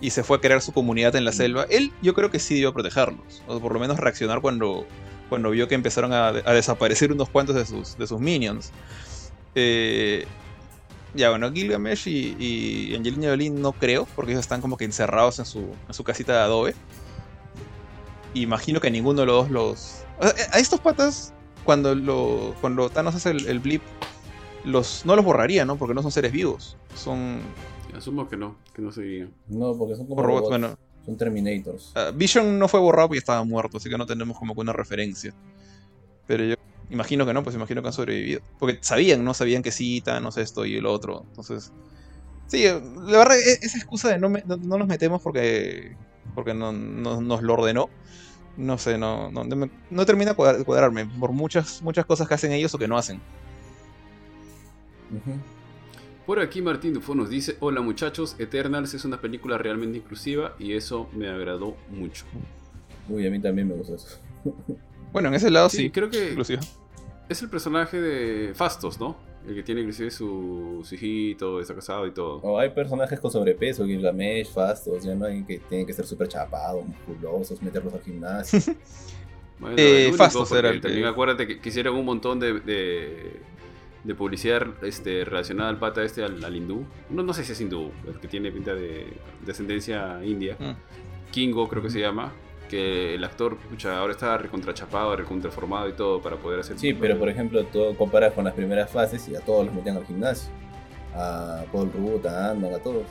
Y se fue a crear su comunidad en la selva. Él, yo creo que sí debió protegerlos. O por lo menos reaccionar cuando, cuando vio que empezaron a, a desaparecer unos cuantos de sus, de sus minions. Eh, ya, bueno, Gilgamesh y, y Angelina Jolie no creo, porque ellos están como que encerrados en su, en su casita de adobe. Imagino que ninguno de los dos los... o sea, a estos patas, cuando, lo, cuando Thanos hace el, el blip, los, no los borraría, ¿no? Porque no son seres vivos. Son Asumo que no, que no seguía. No, porque son como robots. robots. Bueno, Son Terminators. ah, Vision no fue borrado porque estaba muerto, así que no tenemos como que una referencia. Pero yo imagino que no, pues imagino que han sobrevivido. Porque sabían, ¿no? Sabían que sí, Thanos esto y el otro. Entonces... Sí, la verdad, e- esa excusa de no, me- no, no nos metemos porque, porque no, no- nos lo ordenó. No sé, no, no, no termina de cuadra- de cuadrarme por muchas, muchas cosas que hacen ellos o que no hacen. Por aquí Martín Dufo nos dice, hola muchachos, Eternals es una película realmente inclusiva y eso me agradó mucho. Uy, a mí también me gusta eso. Bueno, en ese lado Sí, sí, creo que inclusive. es el personaje de Fastos, ¿no? El que tiene inclusive su, su hijito, está casado y todo. O hay personajes con sobrepeso, Gilgamesh, Fastos, ya no hay que tienen que ser súper chapados, musculosos, meterlos al gimnasio. Bueno, Eh, único, Fastos era el que- También acuérdate que, que hicieron un montón de, de, de publicidad este, relacionada al pata este, al, al hindú. No, no sé si es hindú, el que tiene pinta de, de ascendencia india. Mm. Kingo creo que se llama. Que el actor, pucha, ahora está recontrachapado, recontraformado y todo para poder hacer... Sí, pero por ejemplo, tú comparas con las primeras fases y a todos los metían al gimnasio. A Paul Rudd, a Andan, a todos.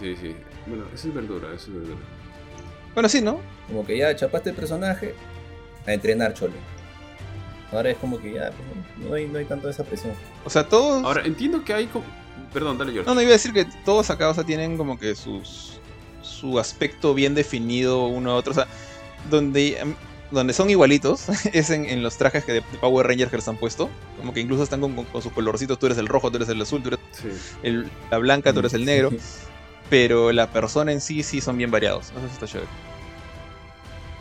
Sí, sí. Bueno, eso es verdura, eso es verdura. Bueno, sí, ¿no? Como que ya chapaste el personaje a entrenar chole. Ahora es como que ya pues, no hay, no hay tanto esa presión. O sea, todos... Ahora, entiendo que hay... co- Perdón, dale, George. No, no, iba a decir que todos acá o sea, tienen como que sus, su aspecto bien definido uno a otro. O sea, donde, em, donde son igualitos es en, en los trajes que de, de Power Rangers que les han puesto. Como que incluso están con, con- con sus colorcitos. Tú eres el rojo, tú eres el azul, tú eres Sí. el- la blanca, tú eres el negro. Pero la persona en sí sí son bien variados. Eso está chévere.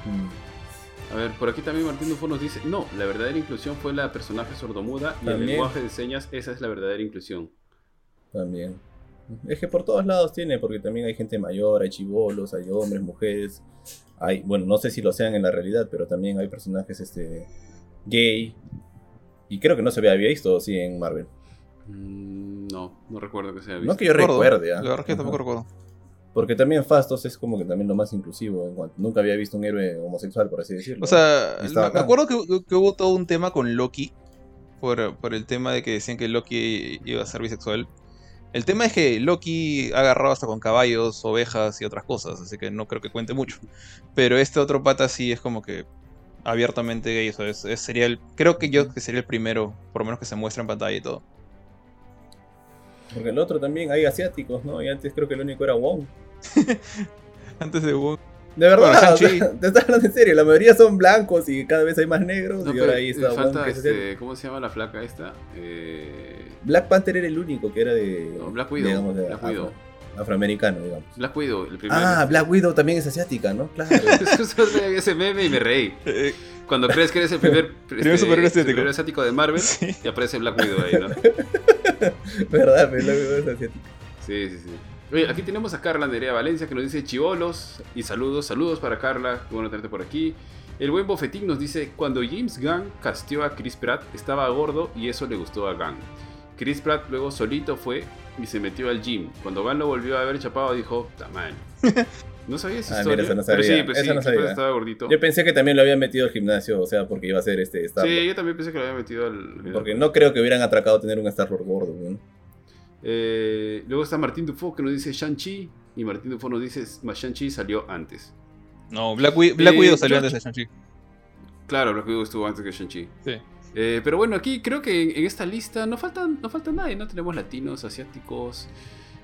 Mm. A ver, por aquí también Martín Dufo nos dice, no, la verdadera inclusión fue la personaje sordomuda y el lenguaje de señas, esa es la verdadera inclusión. También. Es que por todos lados tiene, porque también hay gente mayor, hay chivolos, hay hombres, mujeres. Hay, bueno, no sé si lo sean en la realidad, pero también hay personajes este gay. Y creo que no se había visto así en Marvel. Mm, no, no recuerdo que sea No visto. que yo Recuerdo, recuerde, ¿ah? La verdad es que Ajá. tampoco recuerdo. Porque también Fastos es como que también lo más inclusivo. en cuanto- nunca había visto un héroe homosexual, por así decirlo. O sea, me, acuerdo que, que hubo todo un tema con Loki. Por, por el tema de que decían que Loki iba a ser bisexual. El tema es que Loki ha agarrado hasta con caballos, ovejas y otras cosas, así que no creo que cuente mucho. Pero este otro pata sí es como que abiertamente gay, o sea, es- es- sería el, creo que yo que sería el primero, por lo menos que se muestra en pantalla y todo. Porque el otro también hay asiáticos, ¿no? Y antes creo que el único era Wong. Antes de Wong. De verdad, Bueno, o sea, Shang-Chi. te estás hablando en serio. La mayoría son blancos y cada vez hay más negros. No, y ahora ahí está Wong. falta, que este, ¿cómo se llama la flaca esta? Eh, Black Panther era el único que era de. No, Black Widow, digamos, de Black afro- Widow. afroamericano, digamos. Black Widow, el primero. Ah, Black Widow también es asiática, ¿no? Claro. Ese meme y me reí. Cuando crees que eres el primer, Primer superhéroe asiático. superhéroe asiático de Marvel, Sí. y aparece Black Widow ahí, ¿no? ¿Verdad? Pero Black Widow es asiática. Sí, sí, sí. Oye, aquí tenemos a Carla Nerea Valencia que nos dice chivolos y saludos, saludos para Carla, qué bueno tenerte por aquí. El buen Bofetín nos dice, cuando James Gunn casteó a Chris Pratt estaba gordo y eso le gustó a Gunn. Chris Pratt luego solito fue y se metió al gym. Cuando Gunn lo volvió a ver chapado dijo, tamaño. No sabía esa Ah, historia. mira, eso no Pero sabía. sí, pues Eso sí, no sabía. estaba gordito. Yo pensé que también lo habían metido al gimnasio, o sea, porque iba a ser este Star Sí, yo también pensé que lo había metido al... Porque no creo que hubieran atracado tener un Star Lord gordo, weón. Eh, luego está Martín Dufo que nos dice Shang-Chi. Y Martín Dufo nos dice, "Ma, Shang-Chi salió antes. No, Black, Wi- Black Eh, Widow salió antes de Shang-Chi. Claro, Black Widow estuvo antes que Shang-Chi. Sí. Eh, pero bueno, aquí creo que en, en esta lista no falta, no falta nadie, ¿no? Tenemos latinos, asiáticos,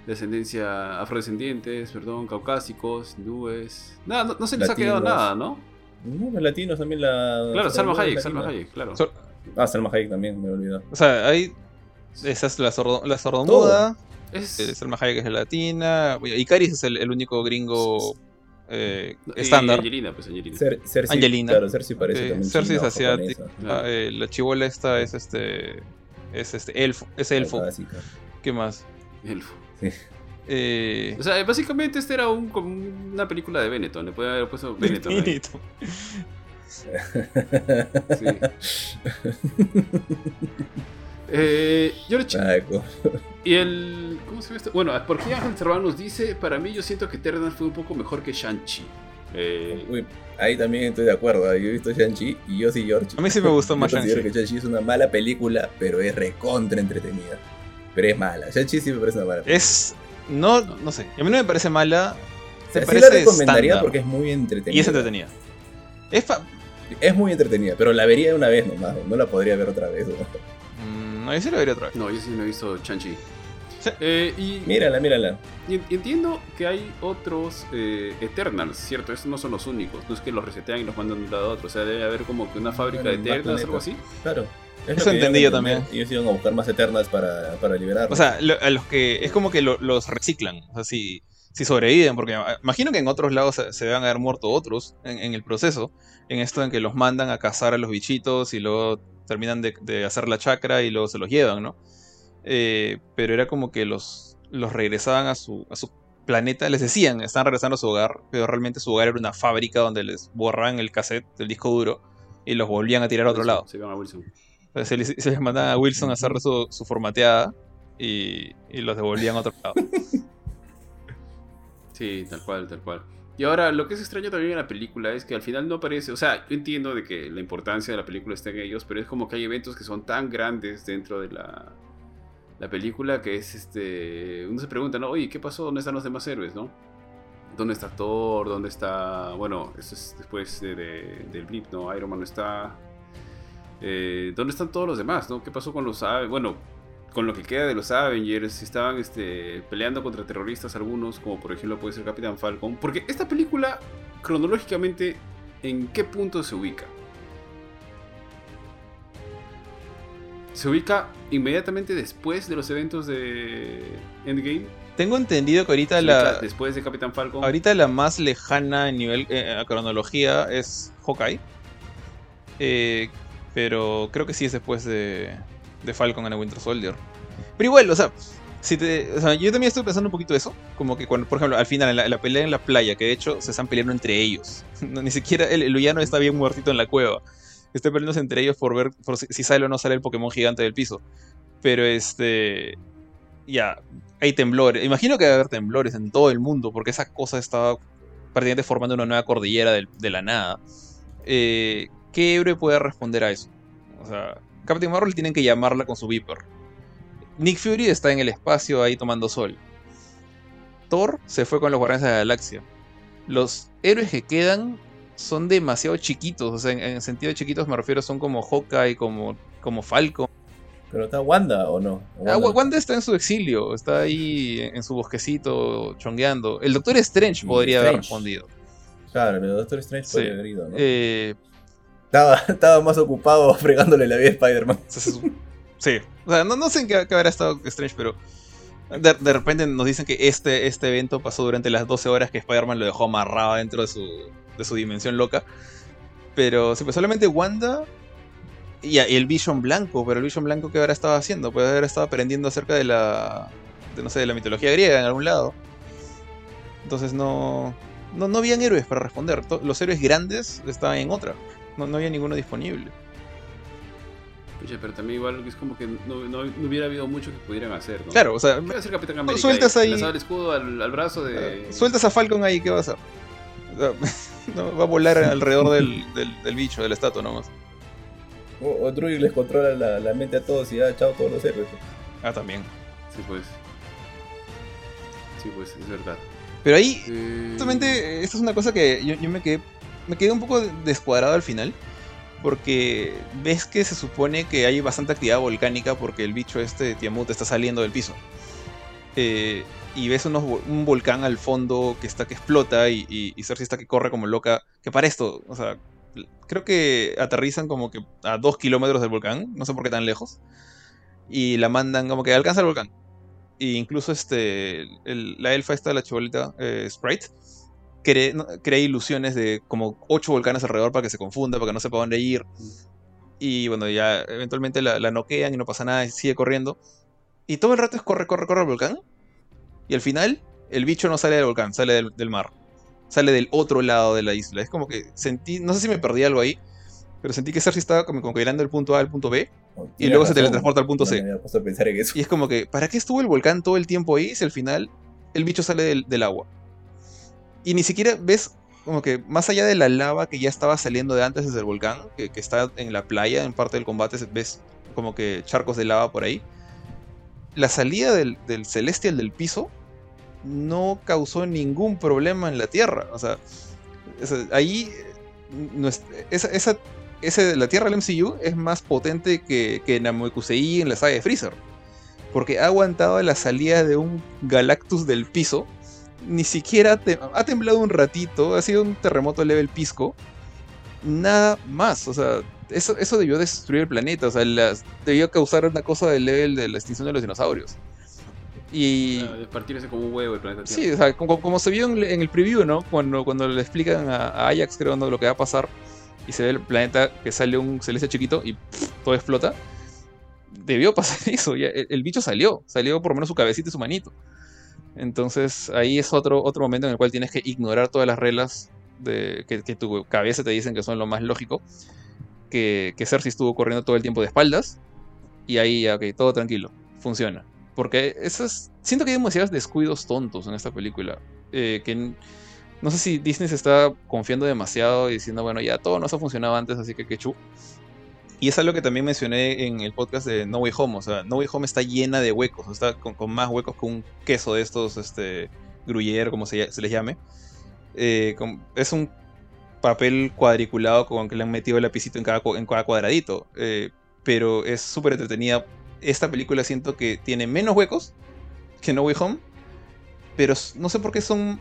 de ascendencia afrodescendientes, perdón, caucásicos, hindúes. Nada, no, no se les ha quedado nada, ¿no? No, los latinos también la. Claro, Salma Hayek, latina. Salma Hayek, claro. So- Ah, Salma Hayek también, me he olvidado. o sea, hay. Esa es la, sordo, la sordomuda. Es- eh, Salma Hayek es latina. bueno, Icaris es el, el único gringo eh, estándar. Angelina, pues Angelina. Cer- Cersei, Angelina. Claro, Cersei parece Sí, también. Cersei es asiática. Ah. eh, la chivola esta es este. Es este elfo. Es elfo. ¿Qué más? Elfo. Sí. Eh, O sea, básicamente este era un, como una película de Benetton. Le puede haber puesto Benetton. Benito. Sí. Eh, yo le eché- Chaco. Y el. ¿Cómo se llama esto? Bueno, porque Ángel Cerván nos dice: Para mí, yo siento que Eternal fue un poco mejor que Shang-Chi. Eh, Uy, ahí también estoy de acuerdo. Yo he visto Shang-Chi y yo sí, George. A mí sí me gustó más Shang-Chi. que Shang-Chi es una mala película, pero es recontra entretenida. Pero es mala. Shang-Chi sí me parece una mala película. Es. No, no sé. A mí no me parece mala. O sea, me sí la parece recomendaría estándar. porque es muy entretenida. Y es entretenida. Es fa- Es muy entretenida, pero la vería una vez nomás. No la podría ver otra vez. ¿no? No, yo sí lo vería otra vez. no, yo sí no he visto Shang-Chi. Sí. Eh, y, Mírala, mírala. y entiendo que hay otros eh, Eternals, ¿cierto? Estos no son los únicos. No es que los resetean y los mandan de un lado a otro. O sea, debe haber como que una fábrica de Bueno, más Eternals o algo así. Claro. Es Eso entendí yo también. Ellos iban a buscar más Eternals para, para liberarlos. O sea, lo- a los que. Es como que lo- los reciclan. O sea, si, si sobreviven. Porque imagino que en otros lados se, se van a haber muerto otros en, en el proceso. En esto en que los mandan a cazar a los bichitos y luego terminan de, de hacer la chacra y luego se los llevan, ¿no? Eh, pero era como que los, los regresaban a su, a su planeta. Les decían, están regresando a su hogar. Pero realmente su hogar era una fábrica donde les borraban el cassette del disco duro. Y los volvían a tirar a otro lado. Se van a Wilson. Entonces se les, se les mandaban a Wilson a hacer su, su formateada y, y los devolvían a otro lado. Sí, tal cual, tal cual. Y ahora, lo que es extraño también en la película es que al final no aparece, o sea, yo entiendo de que la importancia de la película está en ellos, pero es como que hay eventos que son tan grandes dentro de la, la película que es este, uno se pregunta, ¿no? Oye, ¿qué pasó? ¿Dónde están los demás héroes, no? ¿Dónde está Thor? ¿Dónde está, bueno, eso es después de, de- del blip, ¿no? Iron Man no está. Eh, ¿Dónde están todos los demás, no? ¿Qué pasó con los, bueno, con lo que queda de los Avengers, si estaban este, peleando contra terroristas algunos, como por ejemplo puede ser Capitán Falcon. Porque esta película, cronológicamente, ¿en qué punto se ubica? Se ubica inmediatamente después de los eventos de Endgame. Tengo entendido que ahorita la, después de Capitán Falcon. ahorita la más lejana en nivel eh, a cronología es Hawkeye. Eh, pero creo que sí es después de, de Falcon en el Winter Soldier. Pero igual, o sea, yo también estoy pensando un poquito eso. Como que cuando, por ejemplo, al final, la, pelea en la playa, que de hecho se están peleando entre ellos. Ni siquiera el, el villano está bien muertito en la cueva. Están peleándose entre ellos por ver por si, sale o no sale el Pokémon gigante del piso. Pero este. Ya, hay temblores. Imagino que debe haber temblores en todo el mundo, porque esa cosa estaba prácticamente formando una nueva cordillera de, la nada. Eh, ¿Qué héroe puede responder a eso? O sea, Captain Marvel tienen que llamarla con su Viper. Nick Fury está en el espacio ahí tomando sol. Thor se fue con los Guardianes de la Galaxia. Los héroes que quedan son demasiado chiquitos. O sea, en, en sentido de chiquitos me refiero, son como Hawkeye, como, como Falcon. ¿Pero está Wanda o no? Ah, Wa- Wanda está en su exilio, está ahí en, su bosquecito chongueando. El Doctor Strange Y podría haber respondido. Claro, el Doctor Strange Sí. podría haber ido, ¿no? Eh, Estaba, estaba más ocupado fregándole la vida a Spider-Man. Sí. O sea, no, no sé en qué, qué habrá estado Strange, pero de, de repente nos dicen que este, este evento pasó durante las 12 horas que Spider-Man lo dejó amarrado dentro de su, de su dimensión loca. Pero sí, pues solamente Wanda y, el Vision Blanco, pero el Vision Blanco que habrá estado haciendo, puede haber estado aprendiendo acerca de la, de, no sé, de la mitología griega en algún lado. Entonces no, no, no habían héroes para responder. Los héroes grandes estaban en otra. No, no había ninguno disponible. Oye, pero también igual es como que no, no- no hubiera habido mucho que pudieran hacer, ¿no? Claro, o sea, ¿Qué va a hacer Capitán América? sueltas ahí- el escudo al, al brazo de... Eh, Sueltas a Falcon ahí, ¿qué va a hacer? No, va a volar alrededor del, del, del bicho, de la estatua nomás. O, o Druid les controla la, la mente a todos y ya, chao, todos los héroes. Ah, también. Sí, pues. Sí, pues, es verdad. Pero ahí, Eh, justamente, esto es una cosa que yo, yo me quedé me quedé un poco descuadrado al final. Porque ves que se supone que hay bastante actividad volcánica porque el bicho este Tiamut está saliendo del piso. Eh, y ves un volcán al fondo que está que explota y, y, Cersei está que corre como loca. Que para esto, o sea, creo que aterrizan como que a dos kilómetros del volcán, no sé por qué tan lejos. Y la mandan como que alcanza el volcán. E incluso este, la elfa esta, la chibolita eh, Sprite, cree, crea ilusiones de como ocho volcanes alrededor para que se confunda, para que no sepa dónde ir. Y bueno, ya eventualmente la, la noquean y no pasa nada y sigue corriendo. Y todo el rato es corre, corre, corre al volcán. Y al final, el bicho no sale del volcán, sale del, del mar. Sale del otro lado de la isla. Es como que sentí, no sé si me perdí algo ahí, pero sentí que Cersei estaba como, como que del punto A al punto B. Oh, Y luego se teletransporta al punto No C. me a pensar en eso. Y es como que, ¿para qué estuvo el volcán todo el tiempo ahí si al final el bicho sale del, del agua? Y ni siquiera ves como que más allá de la lava que ya estaba saliendo de antes desde el volcán, que, está en la playa, en parte del combate, ves como que charcos de lava por ahí. La salida del, Celestial del piso no causó ningún problema en la Tierra. O sea, esa- ahí es- esa, esa- ese- la Tierra del MCU es más potente que, que Namekusei en la saga de Freezer. Porque ha aguantado la salida de un Galactus del piso. Ni siquiera te- ha temblado un ratito. Ha sido un terremoto level pisco. Nada más. O sea, eso, eso debió destruir el planeta. O sea, las- debió causar una cosa del level de la extinción de los dinosaurios. Y. ah, partirse como un huevo el planeta Sí, o sea, como, como se vio en, en el preview, ¿no? Cuando, cuando le explican a, a Ajax, creo, ¿no? lo que va a pasar, y se ve el planeta que sale un celeste chiquito y pff, todo explota. Debió pasar eso, ya, el, el bicho salió, salió por lo menos su cabecita y su manito. Entonces ahí es otro, otro momento en el cual tienes que ignorar todas las reglas de, que, tu cabeza te dicen que son lo más lógico. Que, que Cersei estuvo corriendo todo el tiempo de espaldas. Y ahí, ya, ok, todo tranquilo, funciona. Porque eso es, siento que hay demasiados descuidos tontos en esta película. eh, que no sé si Disney se está confiando demasiado y diciendo, bueno, ya todo nos ha funcionado antes, así que que chu. Y es algo que también mencioné en el podcast de No Way Home. O sea, No Way Home está llena de huecos. Está con, con más huecos que un queso de estos, este, gruyere, como se, les llame. Eh, es un papel cuadriculado con que le han metido el lapicito en cada, en cada cuadradito. eh, pero es súper entretenida. Esta película siento que tiene menos huecos que No Way Home. Pero no sé por qué son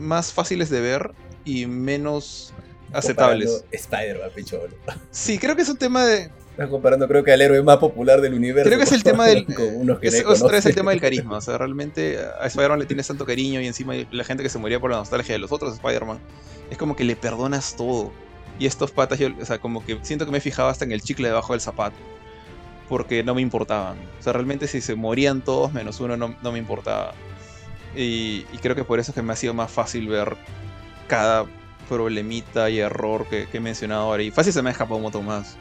más fáciles de ver y menos aceptables. Spider-Man, picholo. Sí, creo que es un tema de, Estás comparando, creo que al héroe más popular del universo. Creo que es el tema del. con unos que es, nadie otra vez el tema del carisma. O sea, realmente a Spider-Man le tienes tanto cariño y encima la gente que se moría por la nostalgia de los otros Spider-Man. Es como que le perdonas todo. Y estos patas, yo, o sea, como que siento que me fijaba hasta en el chicle debajo del zapato. Porque no me importaban. O sea, realmente si se morían todos menos uno, no, no me importaba. Y, y creo que por eso es que me ha sido más fácil ver cada problemita y error que, que he mencionado ahora. Y fácil se me ha escapado un montón más.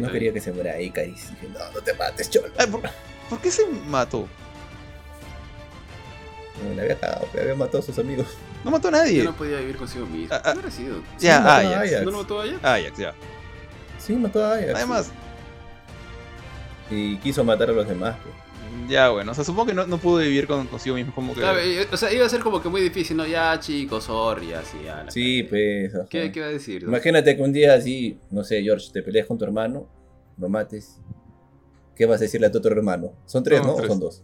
No quería que se muera ahí, Caris. Dije, no, no te mates, cholo. Ay, ¿por, por qué se mató? No, le había cagado, le había matado a sus amigos. No mató a Yo nadie. no podía vivir consigo mismo. Ah, ah. ¿Qué hubiera sido? Ya, a Ajax. Ajax. ¿No lo mató allá? Ajax, ya. Sí, mató a Ajax. Además, Y quiso matar a los demás. pues. Ya bueno, o sea, supongo que no, no pudo vivir con, consigo mismo, como que... Claro, o sea, iba a ser como que muy difícil, ¿no? Ya, chicos, sorry, así, ya. Sí, pues. ¿Qué, ¿Qué iba a decir? no? Imagínate que un día así, no sé, George, te peleas con tu hermano, lo mates. ¿Qué vas a decirle a tu otro hermano? ¿Son tres, Son no? tres. ¿O son dos?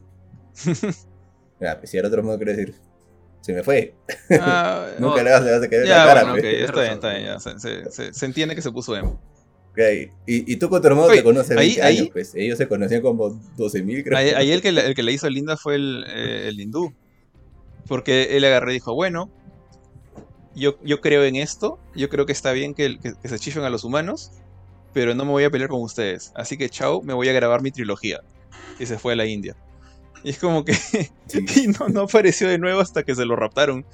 Ya, pues si al otro hermano quiere decir, se me fue. Ah, Nunca no. le vas, le vas a caer ya, la cara, bueno, ok, pues. tienes está bien, está bien, ya. Se, se- se- se entiende que se puso emo. Y, y tú con tu hermano Oye, te conoces ahí- 20 ahí- años, pues. Ellos se conocían como 12.000, creo. Ahí, ahí el, que le, el que le hizo linda fue el, eh, el hindú. Porque él agarró y dijo, bueno, yo, yo creo en esto, yo creo que está bien que, que- que se chifen a los humanos, pero no me voy a pelear con ustedes. Así que chao, me voy a grabar mi trilogía. Y se fue a la India. Y es como que. Y no, no apareció de nuevo hasta que se lo raptaron.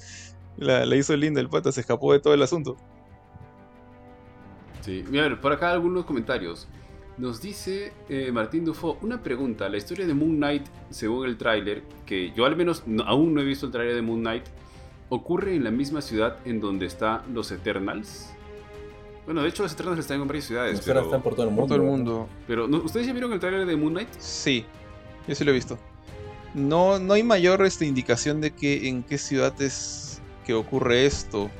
La, la hizo linda el pata, se escapó de todo el asunto. Sí, mira, por acá algunos comentarios. Nos dice eh, Martín Dufo, una pregunta, la historia de Moon Knight, según el tráiler, que yo al menos no- aún no he visto el tráiler de Moon Knight, ocurre en la misma ciudad en donde están los Eternals. Bueno, de hecho los Eternals están en varias ciudades, pero, están por todo el mundo. Por todo el mundo. pero ¿no- ¿ustedes ya vieron el tráiler de Moon Knight? Sí, yo sí lo he visto. No, no hay mayor este, indicación de que en qué ciudad es que ocurre esto.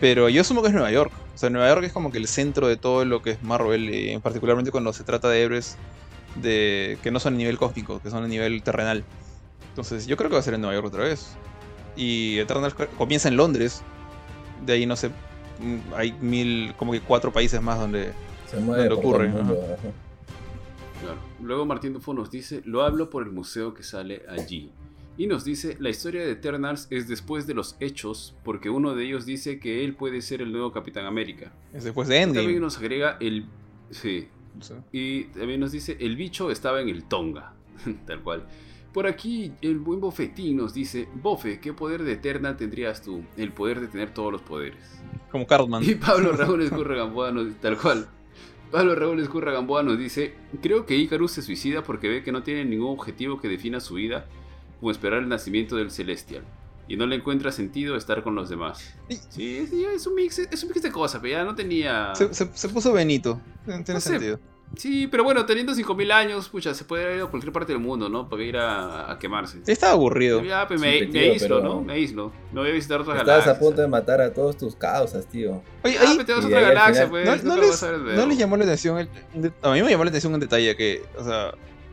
Pero yo asumo que es Nueva York. O sea, Nueva York es como que el centro de todo lo que es Marvel, en particularmente cuando se trata de héroes de, que no son a nivel cósmico, que son a nivel terrenal. Entonces, yo creo que va a ser en Nueva York otra vez. Y Eternals co- comienza en Londres. De ahí, no sé, mm, hay mil, como que cuatro países más donde... Se mueve Donde ocurre, mundo. Claro. Luego Martín Dufo nos dice, lo hablo por el museo que sale allí. Y nos dice, la historia de Eternals es después de los hechos, porque uno de ellos dice que él puede ser el nuevo Capitán América. Es después de También Endgame. nos agrega el... Sí, Y también nos dice, el bicho estaba en el Tonga. Tal cual. Por aquí, el buen Bofetín nos dice, Bofe, ¿qué poder de Eternal tendrías tú? El poder de tener todos los poderes. como Cartman. Y Pablo Raúl Escurra Gamboa nos tal cual. Pablo Raúl Escurra Gamboa nos dice, creo que Icarus se suicida porque ve que no tiene ningún objetivo que defina su vida, como esperar el nacimiento del Celestial. Y no le encuentra sentido estar con los demás. Sí, sí, es un mix, es un mix de cosas, pero ya no tenía... Se, se- se puso Benito. Tiene No sé. sentido. Sí, pero bueno, teniendo 5000 años, pucha, se puede haber ido a cualquier parte del mundo, ¿no? Para ir a, a quemarse. Estaba aburrido. Ya, pues me, me aíslo, pero- ¿no? Me aíslo. Me voy a visitar otras Estabas galaxias. a punto de matar a todos tus causas, tío. Oye, Ah, ahí- te vas a otra ahí al galaxia, final- pues. no, no les, vas a ver de no les llamó la atención. el- a mí me llamó la atención un detalle que, o sea,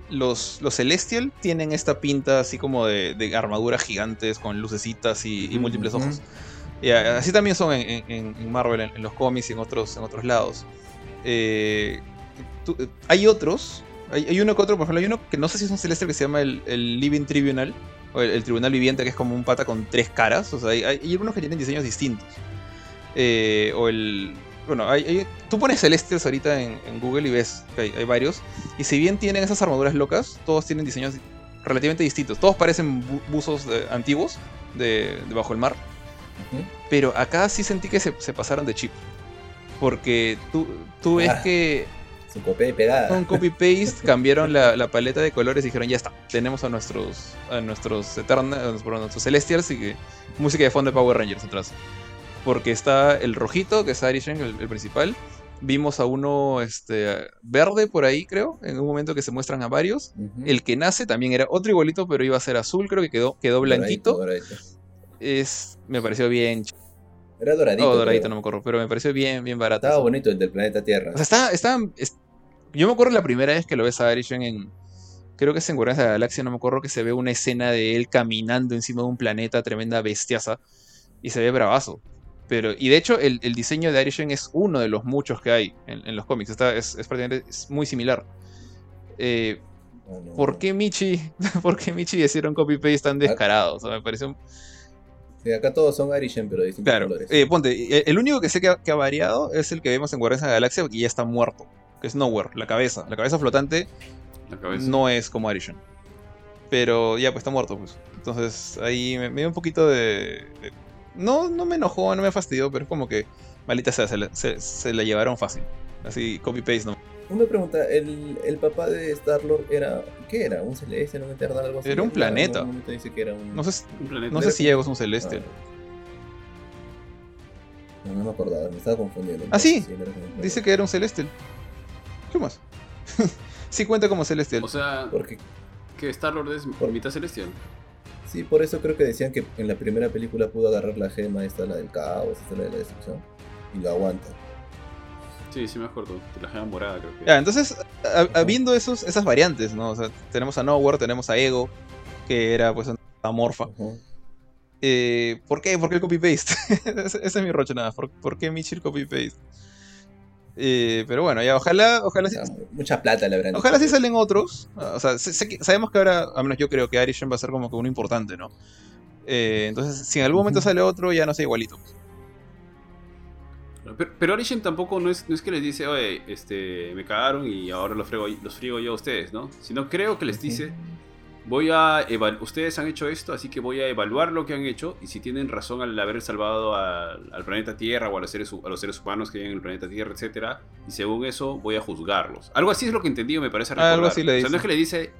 los, los Celestial tienen esta pinta así como de, de armaduras gigantes con lucecitas y, múltiples ojos. Y así también son en, en- en Marvel, en, en los cómics y en otros, en otros lados. Eh, tú- hay otros, hay, hay uno que otro, por ejemplo, hay uno que no sé si es un Celestial que se llama el, el Living Tribunal, o el, el Tribunal Viviente, que es como un pata con tres caras. O sea, hay, hay algunos que tienen diseños distintos. Eh, o el. Bueno, hay, hay- tú pones Celestials ahorita en, en Google y ves que hay, hay varios. Y si bien tienen esas armaduras locas, todos tienen diseños relativamente distintos. Todos parecen bu- buzos eh, antiguos de, de bajo el mar. Pero acá sí sentí que se, se pasaron de chip. Porque tú, tú ves Ah. que Su copia y pegada. con copy-paste cambiaron la, la paleta de colores y dijeron, ya está, tenemos a nuestros a nuestros Eterna- a nuestros Celestials y que música de fondo de Power Rangers atrás. Porque está el rojito, que es Arishen, el, el principal. Vimos a uno este, verde por ahí, creo, en un momento que se muestran a varios. El que nace también era otro igualito, pero iba a ser azul, creo que quedó, quedó blanquito. Doradito, doradito. Es, me pareció bien... Era doradito. Oh, doradito, creo. no me acuerdo, pero me pareció bien, bien barato. Estaba bonito el del planeta Tierra. O sea, está, está, es- yo me acuerdo la primera vez que lo ves a Arishen en. Creo que es en Guardianes de la Galaxia, no me acuerdo que se ve una escena de él caminando encima de un planeta, tremenda bestiaza, y se ve bravazo. Pero, y de hecho, el, el diseño de Arishen es uno de los muchos que hay en, en los cómics. Está, es, es prácticamente es muy similar. Eh, No, no, ¿Por qué Michi? ¿Por qué Michi hicieron copy-paste tan descarado? O sea, me pareció un- Sí, acá todos son Arishen, pero de distintos Claro, colores. eh, ponte, eh, el único que sé que ha, que ha variado es el que vemos en Guardianes de la Galaxia que ya está muerto, que es Nowhere, la cabeza. La cabeza flotante La cabeza. no es como Arishan. Pero ya, pues está muerto, pues. Entonces ahí me, me dio un poquito de, de- No, no me enojó, no me fastidió, pero es como que, malita sea, se la, se- se la llevaron fácil. Así, copy-paste, ¿no? Una pregunta, ¿el, el papá de Star-Lord era... ¿Qué era? ¿Un celeste? ¿Un eternal? Algo así? Era un En planeta. dice que era un... No sé, Un planeta. no sé si llegó a un celestial. No, no me acordaba, me estaba confundiendo. Ah, sí. no Dice que era un celestial. ¿Qué más? sí cuenta como celestial. O sea, Porque, que Star-Lord es Por- mitad celestial. Sí, por eso creo que decían que en la primera película pudo agarrar la gema, esta la del caos, esta la de la destrucción, y lo aguanta. Sí, sí me acuerdo. La gema morada, creo que. Ya, entonces, a- habiendo esos, esas variantes, ¿no? O sea, tenemos a Nowhere, tenemos a Ego, que era pues una amorfa. Eh, ¿Por qué? ¿Por qué el copy-paste? ese, ese es mi roche nada. ¿Por, por qué Michi el copy-paste? Eh, pero bueno, ya, ojalá, ojalá, sí- mucha plata le habrán ojalá sí salen otros. Ah, O sea, sé- sé que- sabemos que ahora, al menos yo creo que Arishan va a ser como que uno importante, ¿no? Eh, entonces, si en algún momento sale otro, ya no sé igualito. Pero, pero Arishem tampoco no es, no es que les dice, oye, este, me cagaron y ahora los friego, los friego yo a ustedes, ¿no? Sino creo que les dice, voy a ustedes han hecho esto, así que voy a evaluar lo que han hecho y si tienen razón al haber salvado al, al planeta Tierra o a los, seres, hu- a los seres humanos que hay en el planeta Tierra, etcétera, y según eso voy a juzgarlos. Algo así es lo que entendí, me parece Ah, recordar. algo así le O sea, dice. no es que le dice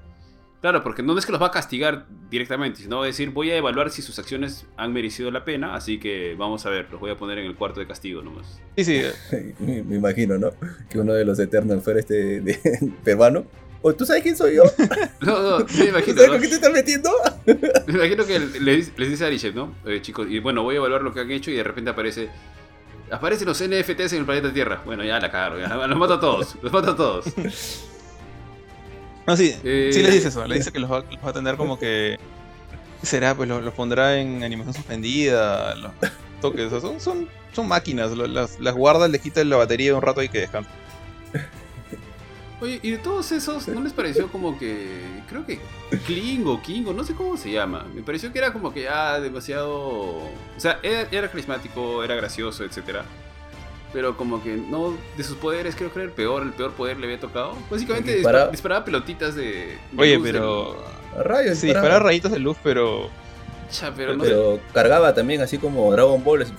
Claro, porque no es que los va a castigar directamente, sino va a decir, voy a evaluar si sus acciones han merecido la pena, así que vamos a ver, los voy a poner en el cuarto de castigo nomás. Sí, sí. Me, imagino, ¿no? Que uno de los Eternals fuera este de- peruano. ¿O tú sabes quién soy yo? No, no, sí, me ¿Tú imagino, sabes ¿no? con qué te estás metiendo? Me imagino que les, les dice a Arishet, ¿no? Eh, chicos, y bueno, voy a evaluar lo que han hecho y de repente aparece... Aparecen los NFTs en el planeta Tierra. Bueno, ya la cagaron, ya. Los mato a todos, los mato a todos. No, sí, Eh, sí les dice eso. Le dice que los va, los va a tener como que. ¿Qué será? Pues los, los pondrá en animación suspendida. Los toques. o sea, son, son, son máquinas. Las, las guarda, les quita la batería un rato y que descansa. Oye, y de todos esos, ¿no les pareció como que... Creo que Kling o King o no sé cómo se llama. Me pareció que era como que ya demasiado... O sea, era, era carismático, era gracioso, etcétera. Pero como que no... De sus poderes creo que era el peor, el peor poder le había tocado. Básicamente Dispara- dispara- disparaba pelotitas de... de Oye, luz pero. A rayos, Sí, disparaba. rayitos de luz, pero. Cha, pero no sé. Pero cargaba también así como Dragon Ball, así,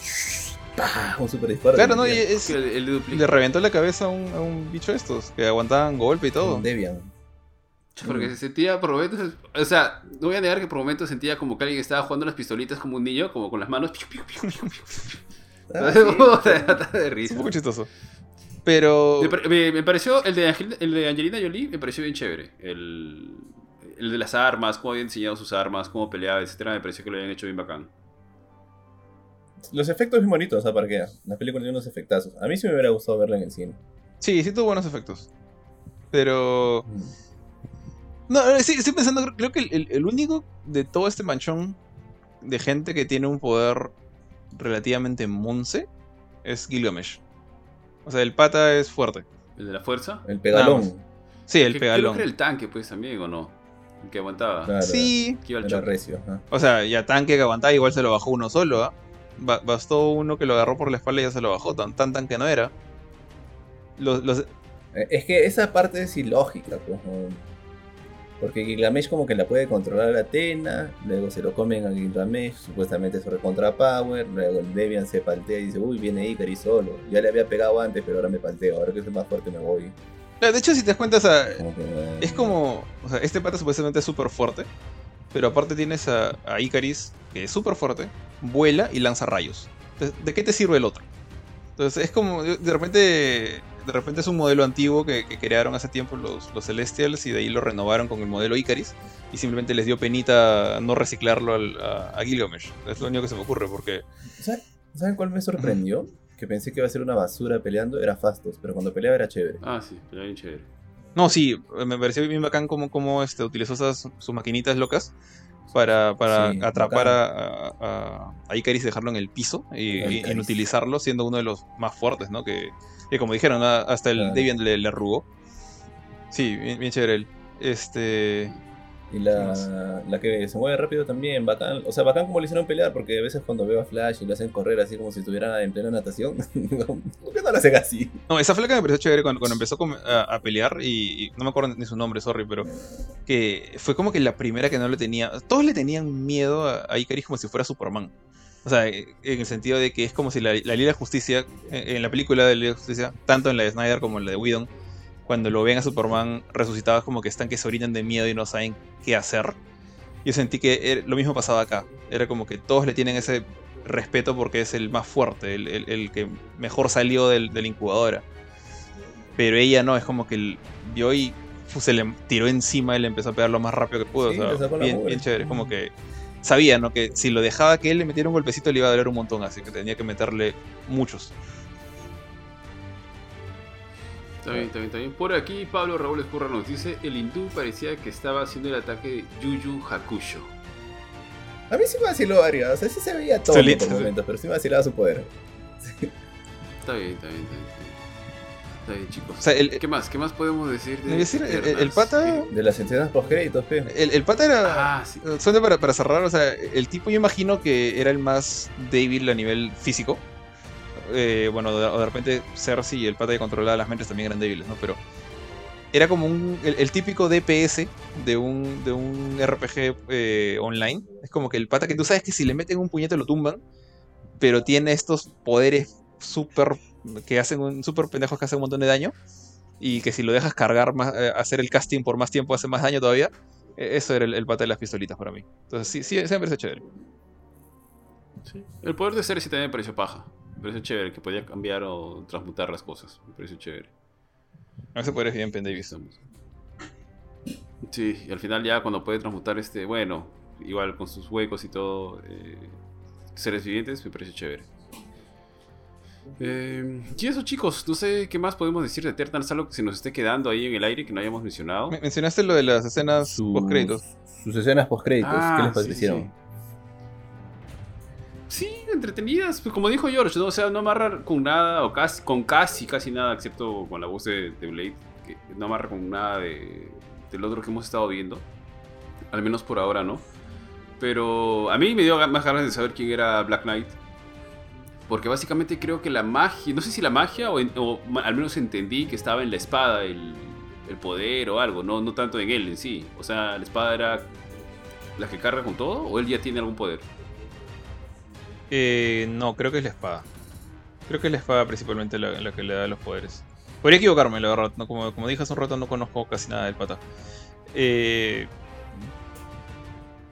¡pah! un super disparo. Claro, no, y es, el, el le reventó la cabeza a un, a un bicho de estos, que aguantaban golpe y todo. Debian. Porque se sentía por momentos, o sea, no voy a negar que por momentos sentía como que alguien estaba jugando las pistolitas como un niño, como con las manos. piu, piu, piu, piu, piu. Ah, sí. de risa. un poco chistoso. Pero. Me, pare- me- me pareció, el de, Angel- el de Angelina Jolie me pareció bien chévere. El, el de las armas, cómo había enseñado sus armas, cómo peleaba, etcétera, me pareció que lo habían hecho bien bacán. Los efectos bien bonitos, o sea, para que la película tiene unos efectazos. A mí sí me hubiera gustado verla en el cine. Sí, sí tuvo buenos efectos. Pero. Mm. No, eh, sí, estoy pensando, creo que el, único de todo este manchón de gente que tiene un poder relativamente monce es Gilgamesh. O sea, el pata es fuerte. El de la fuerza. El pegalón. Nada Sí, el Que- Creo que pegalón. era el tanque, pues también, ¿o no? El que aguantaba. Claro, Sí, Que iba al recio. o sea, ya tanque que aguantaba, igual se lo bajó uno solo, ¿ah? Ba- Bastó uno que lo agarró por la espalda y ya se lo bajó. Tan, tan tanque no era. Los, los- Eh, Es que esa parte es ilógica, pues. Porque Gilgamesh como que la puede controlar a Atena, luego se lo comen a Gilgamesh, supuestamente sobre contra Power, luego el Debian se paltea y dice, uy, viene Ikari solo. Ya le había pegado antes, pero ahora me palteo, ahora que soy más fuerte me voy. de hecho, si te das cuenta, o sea, Como que, eh, Es como. O sea, este pata supuestamente es súper fuerte. Pero aparte tienes a, a Icaris, que es súper fuerte, vuela y lanza rayos. Entonces, ¿de qué te sirve el otro? Entonces es como. De repente. De repente es un modelo antiguo que, que crearon hace tiempo los, los Celestials y de ahí lo renovaron con el modelo Icaris. Y simplemente les dio penita no reciclarlo al- a, a Gilgamesh. Es lo único que se me ocurre porque. ¿Saben- ¿Saben cuál me sorprendió? Que pensé que iba a ser una basura peleando, era Fastos, pero cuando peleaba era chévere. Ah, sí, era bien chévere. No, sí, me pareció bien bacán cómo, cómo este, utilizó esas, sus maquinitas locas para, para Sí, atrapar a, a, a Icaris y dejarlo en el piso y, A y inutilizarlo siendo uno de los más fuertes, ¿no? Que, que como dijeron, hasta el Claro. Deviant le, le arrugó. Sí, bien, bien chévere él. Este... Y la, la que se mueve rápido también, bacán. O sea, bacán como le hicieron pelear, porque a veces cuando veo a Flash y lo hacen correr así como si estuviera en plena natación, ¿por qué no lo hacen así? No, esa flaca me pareció chévere cuando, cuando empezó a, a pelear y, y no me acuerdo ni su nombre, sorry, pero que fue como que la primera que no le tenía... Todos le tenían miedo a, a Icaris como si fuera Superman. O sea, en el sentido de que es como si la, la Liga de Justicia, en, en la película de la Liga de Justicia, tanto en la de Snyder como en la de Whedon, cuando lo ven a Superman resucitado es como que están que se orinan de miedo y no saben qué hacer. Yo sentí que lo mismo pasaba acá. Era como que todos le tienen ese respeto porque es el más fuerte, el, el- el que mejor salió del, de la incubadora. Pero ella no, es como que vio y fu, se le tiró encima y le empezó a pegar lo más rápido que pudo. Sí, o sea, bien, bien chévere. Es como que sabía, ¿no? Que si lo dejaba que él le metiera un golpecito le iba a doler un montón, así que tenía que meterle muchos. Está bien, está bien, está bien. Por aquí Pablo Raúl Escurra nos dice, el hindú parecía que estaba haciendo el ataque de Yuyu Hakusho. A mí sí me vaciló Aria, o sea, sí se veía todo Solito, por sí. momentos, pero sí me vacilaba su poder. Está bien, está bien, está bien. Está bien, chicos. O sea, el, ¿Qué más? ¿Qué más podemos decir de decir, el- pata-. De las escenas post créditos, pe. el, el pata era... Ah, sí. Solo para, para cerrar, o sea, el tipo yo imagino que era el más débil a nivel físico. Eh, bueno, de, de repente Cersei y el pata que controlaba las mentes también eran débiles, ¿no? Pero era como un, el, típico DPS de un, de un RPG eh, online. Es como que el pata que tú sabes que si le meten un puñete lo tumban, pero tiene estos poderes súper que hacen un súper pendejos que hacen un montón de daño y que si lo dejas cargar más, eh, hacer el casting por más tiempo hace más daño todavía. E- Eso era el, el pata de las pistolitas para mí. Entonces sí, sí, siempre es chévere. Sí. El poder de Cersei también me pareció paja. Me pareció chévere, que podía cambiar o transmutar las cosas. Me pareció chévere. Ese poder es bien Penn Davis. Estamos. Sí, y al final ya cuando puede transmutar este, bueno, igual con sus huecos y todo, eh, seres vivientes, me parece chévere. Eh, y eso chicos, no sé qué más podemos decir de Eternals, algo que se nos esté quedando ahí en el aire que no hayamos mencionado. Me- Mencionaste lo de las escenas Sus- post créditos. Sus escenas post créditos, Ah, ¿qué les sí, parecieron? Sí, entretenidas, pues como dijo George, ¿no? o sea, no amarra con nada, o casi, con casi, casi nada, excepto con la voz de, de Blade, que no amarra con nada de, del otro que hemos estado viendo, al menos por ahora, ¿no? Pero a mí me dio más ganas de saber quién era Black Knight, porque básicamente creo que la magia, no sé si la magia, o, en- al menos entendí que estaba en la espada el, el poder o algo, no, no tanto en él en sí, o sea, la espada era la que carga con todo, o él ya tiene algún poder. Eh, no, creo que es la espada. Creo que es la espada principalmente la, que le da los poderes. Podría equivocarme, la verdad. No, como, como dije hace un rato, no conozco casi nada del pata. Eh,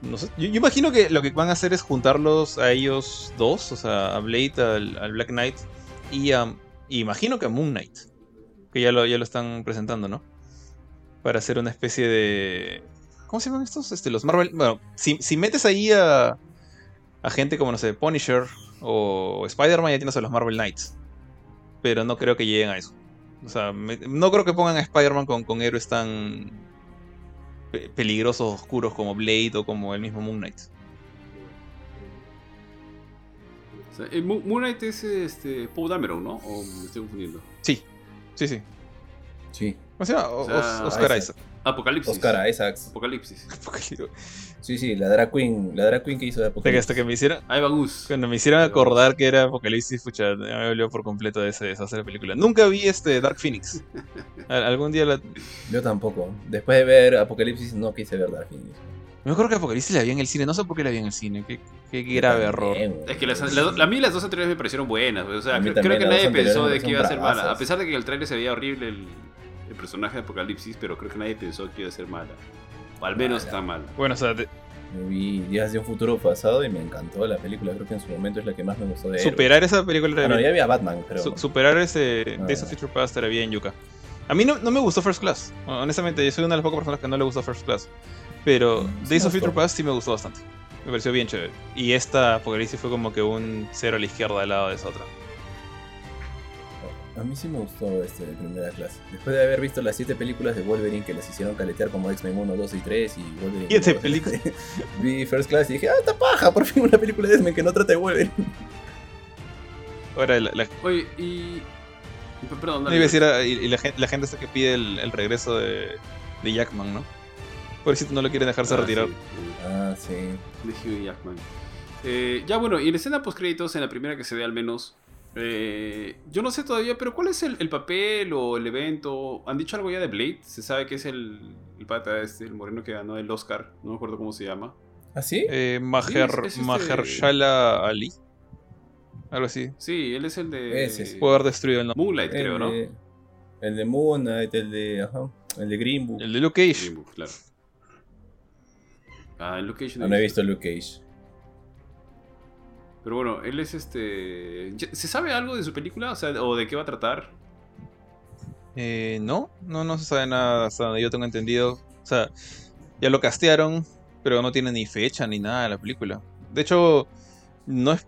no sé. Yo, imagino que lo que van a hacer es juntarlos a ellos dos, o sea, a Blade, al, al Black Knight y a. y imagino que a Moon Knight. Que ya lo, ya lo están presentando, ¿no? Para hacer una especie de. ¿Cómo se llaman estos? Este, los Marvel. Bueno, si, si metes ahí a a gente como, no sé, Punisher o Spider-Man, ya tienes a los Marvel Knights. Pero no creo que lleguen a eso. O sea, me- no creo que pongan a Spider-Man con, con héroes tan pe- peligrosos, oscuros como Blade o como el mismo Moon Knight. O sea, el Mo- Moon Knight es este, Paul Dameron, ¿no? O me estoy confundiendo. Sí, sí, sí. Sí. O- O sea, Os- Oscar Isaac. Isaac. Apocalipsis. Oscar Isaacs. Apocalipsis. Sí, sí, la drag queen, la drag queen que hizo de que, Apocalipsis. hasta que me hicieron, Ahí Gus. cuando me hicieron acordar que era Apocalipsis, pucha, me olvidó por completo de ese, esa esa película. Nunca vi este Dark Phoenix. Al- Algún día la, Yo tampoco. Después de ver Apocalipsis no quise ver Dark Phoenix. Me acuerdo que Apocalipsis la vi en el cine, no sé por qué la vi en el cine, qué, qué grave error. Es que las, a mí las dos anteriores me parecieron buenas. O sea, creo también, que nadie pensó de que iba a ser mala. A pesar de que el trailer se veía horrible el, el personaje de Apocalipsis, pero creo que nadie pensó que iba a ser mala. O al menos Mala. tan mala. Bueno, o sea, de- Me vi Días de un futuro pasado y me encantó la película. Creo que en su momento es la que más me gustó de superar esa película era Bueno, ya bien- había Batman, pero. su- superar ese Ah. Days of Future Past era bien yuca. A mí no, no me gustó First Class. Honestamente, yo soy una de las pocas personas que no le gustó First Class. Pero Mm, sí Days of Future. Past sí me gustó bastante. Me pareció bien chévere. Y esta Apocalipsis fue como que un cero a la izquierda al lado de esa otra. A mí sí me gustó este de primera clase. Después de haber visto las siete películas de Wolverine que las hicieron caletear como X-Men 1, 2 y 3 y Wolverine. Siete 2, películas. Vi First Class y dije, ah, esta paja, por fin una película de X-Men que no trata de Wolverine. Ahora, la, la- Oye, y. Perdón, no iba a decir, ah, y, y la, gente, la gente esta que pide el, el regreso de, de Jackman, ¿no? Pobrecito no lo quieren dejarse Ah, retirar. sí, Ah, sí. de Hugh Jackman. Eh, ya bueno, y en escena post créditos, en la primera que se ve al menos, eh, yo no sé todavía, pero ¿cuál es el, el papel o el evento? ¿Han dicho algo ya de Blade? Se sabe que es el, el pata este, el moreno que ganó el Oscar, no me acuerdo cómo se llama. ¿Ah, sí? Eh, Maher, Sí, es- es este- Mahershala Ali. Algo así. Sí, él es el de Ese sí. Puede haber destruido el nombre. Moonlight, creo, el, ¿no? de, el de Moon Knight, el de. Ajá. El de Green Book. El de Luke Cage. Green Book, claro. Ah, en Location Ah, no he visto Luke Cage. Pero bueno, él es este. ¿Se sabe algo de su película? O sea, o de qué va a tratar. Eh, no, no, no se sabe nada hasta donde yo tengo entendido. O sea, ya lo castearon, pero no tiene ni fecha ni nada de la película. De hecho, no es.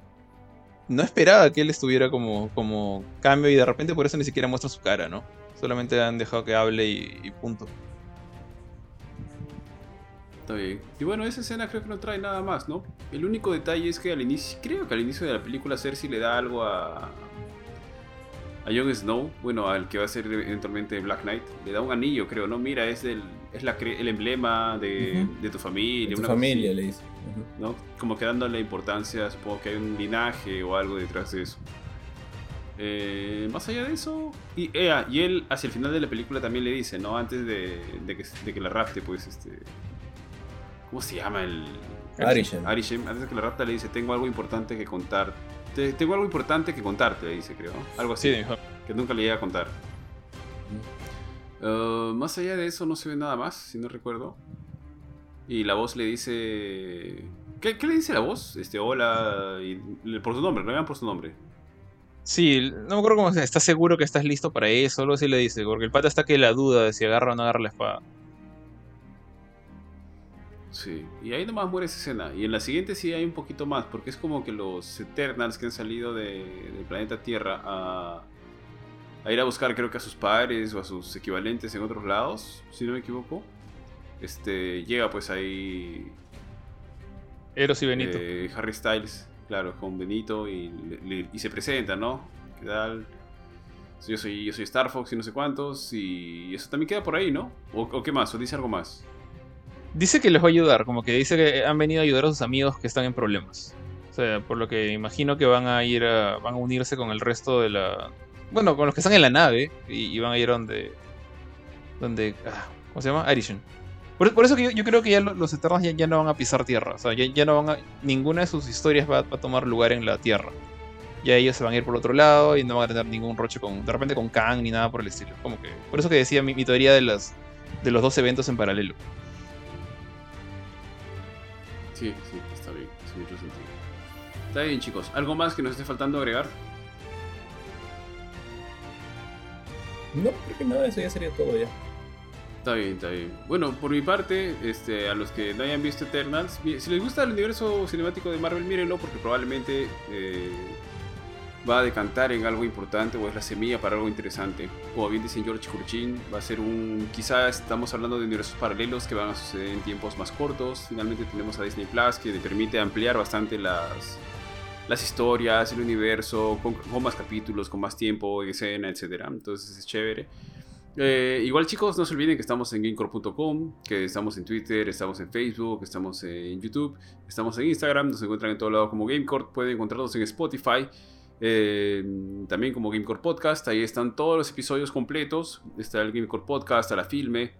No esperaba que él estuviera como, como cambio y de repente por eso ni siquiera muestra su cara, ¿no? Solamente han dejado que hable y punto. Está bien. Y bueno, esa escena creo que no trae nada más, ¿no? El único detalle es que al inicio, creo que al inicio de la película Cersei le da algo a. A Jon Snow, bueno, al que va a ser eventualmente Black Knight, le da un anillo, creo, ¿no? Mira, es, el, es la, el emblema de, de tu familia. De tu una familia, le dice. ¿no? Como que dándole importancia, supongo que hay un linaje o algo detrás de eso. Eh, más allá de eso, y, eh, ah, y él hacia el final de la película también le dice, ¿no? Antes de, de que, de que la rapte, pues, este... ¿Cómo se llama el...? Arishem. Arishem, antes de que la rapta le dice, tengo algo importante que contar. Te- tengo algo importante que contarte, le dice, creo. Algo así, Sí, que nunca le llega a contar. Uh, más allá de eso no se ve nada más, si no recuerdo. Y la voz le dice... ¿Qué, qué le dice la voz? Este, hola, y, por su nombre, no llaman por su nombre. Sí, no me acuerdo cómo se ¿Estás seguro que estás listo para eso? Algo así le dice. Porque el pata está que la duda de si agarra o no agarra la espada. Sí, y ahí nomás muere esa escena. Y en la siguiente sí hay un poquito más, porque es como que los Eternals que han salido de- del planeta Tierra a, a ir a buscar, creo que a sus padres o a sus equivalentes en otros lados, si no me equivoco. Este, llega pues ahí Eros y Benito. eh, Harry Styles, claro, con Benito y, le- le- y se presenta, ¿no? ¿Qué tal? Yo soy, yo soy Star Fox y no sé cuántos, y eso también queda por ahí, ¿no? ¿O, o qué más? ¿O dice algo más? Dice que les va a ayudar, como que dice que han venido a ayudar a sus amigos que están en problemas. O sea, por lo que imagino que van a ir a, van a unirse con el resto de la... Bueno, con los que están en la nave y, van a ir donde... donde ah, ¿Cómo se llama? Arishan. Por, eso que yo, creo que ya lo- los Eternos ya, ya no van a pisar tierra. O sea, ya, ya no van a... Ninguna de sus historias va, va a tomar lugar en la tierra. Ya ellos se van a ir por otro lado y no van a tener ningún roche con... De repente con Kang ni nada por el estilo. Como que... Por eso que decía mi, mi teoría de, las, de los dos eventos en paralelo. Sí, sí, está bien, hace mucho sentido. Está bien, chicos. ¿Algo más que nos esté faltando agregar? No, creo que no, eso ya sería todo ya. Está bien, está bien. Bueno, por mi parte, este, a los que no hayan visto Eternals, si les gusta el universo cinemático de Marvel, mírenlo porque probablemente eh, va a decantar en algo importante o es la semilla para algo interesante. Como bien dice George Kurchin, va a ser un... Quizás estamos hablando de universos paralelos que van a suceder en tiempos más cortos. Finalmente tenemos a Disney Plus que le permite ampliar bastante las, las historias, el universo, con, más capítulos, con más tiempo en escena, etc. Entonces es chévere. Eh, igual chicos, no se olviden que estamos en gamecore.com, que estamos en Twitter, estamos en Facebook, estamos en YouTube, estamos en Instagram, nos encuentran en todo lado como Gamecore, pueden encontrarnos en Spotify, eh, también como Gamecore Podcast, ahí están todos los episodios completos, está el Gamecore Podcast, la filme,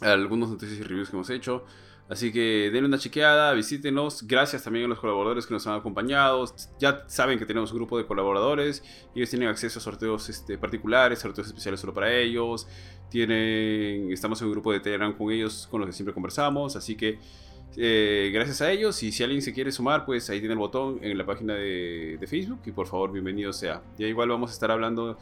algunos noticias y reviews que hemos hecho. Así que denle una chequeada, visítenos. Gracias también a los colaboradores que nos han acompañado. Ya saben que tenemos un grupo de colaboradores. Ellos tienen acceso a sorteos este, particulares, sorteos especiales solo para ellos. Tienen, estamos en un grupo de Telegram con ellos, con los que siempre conversamos. Así que eh, gracias a ellos. Y si alguien se quiere sumar, pues ahí tiene el botón en la página de, de Facebook. Y por favor, bienvenido sea. Ya igual vamos a estar hablando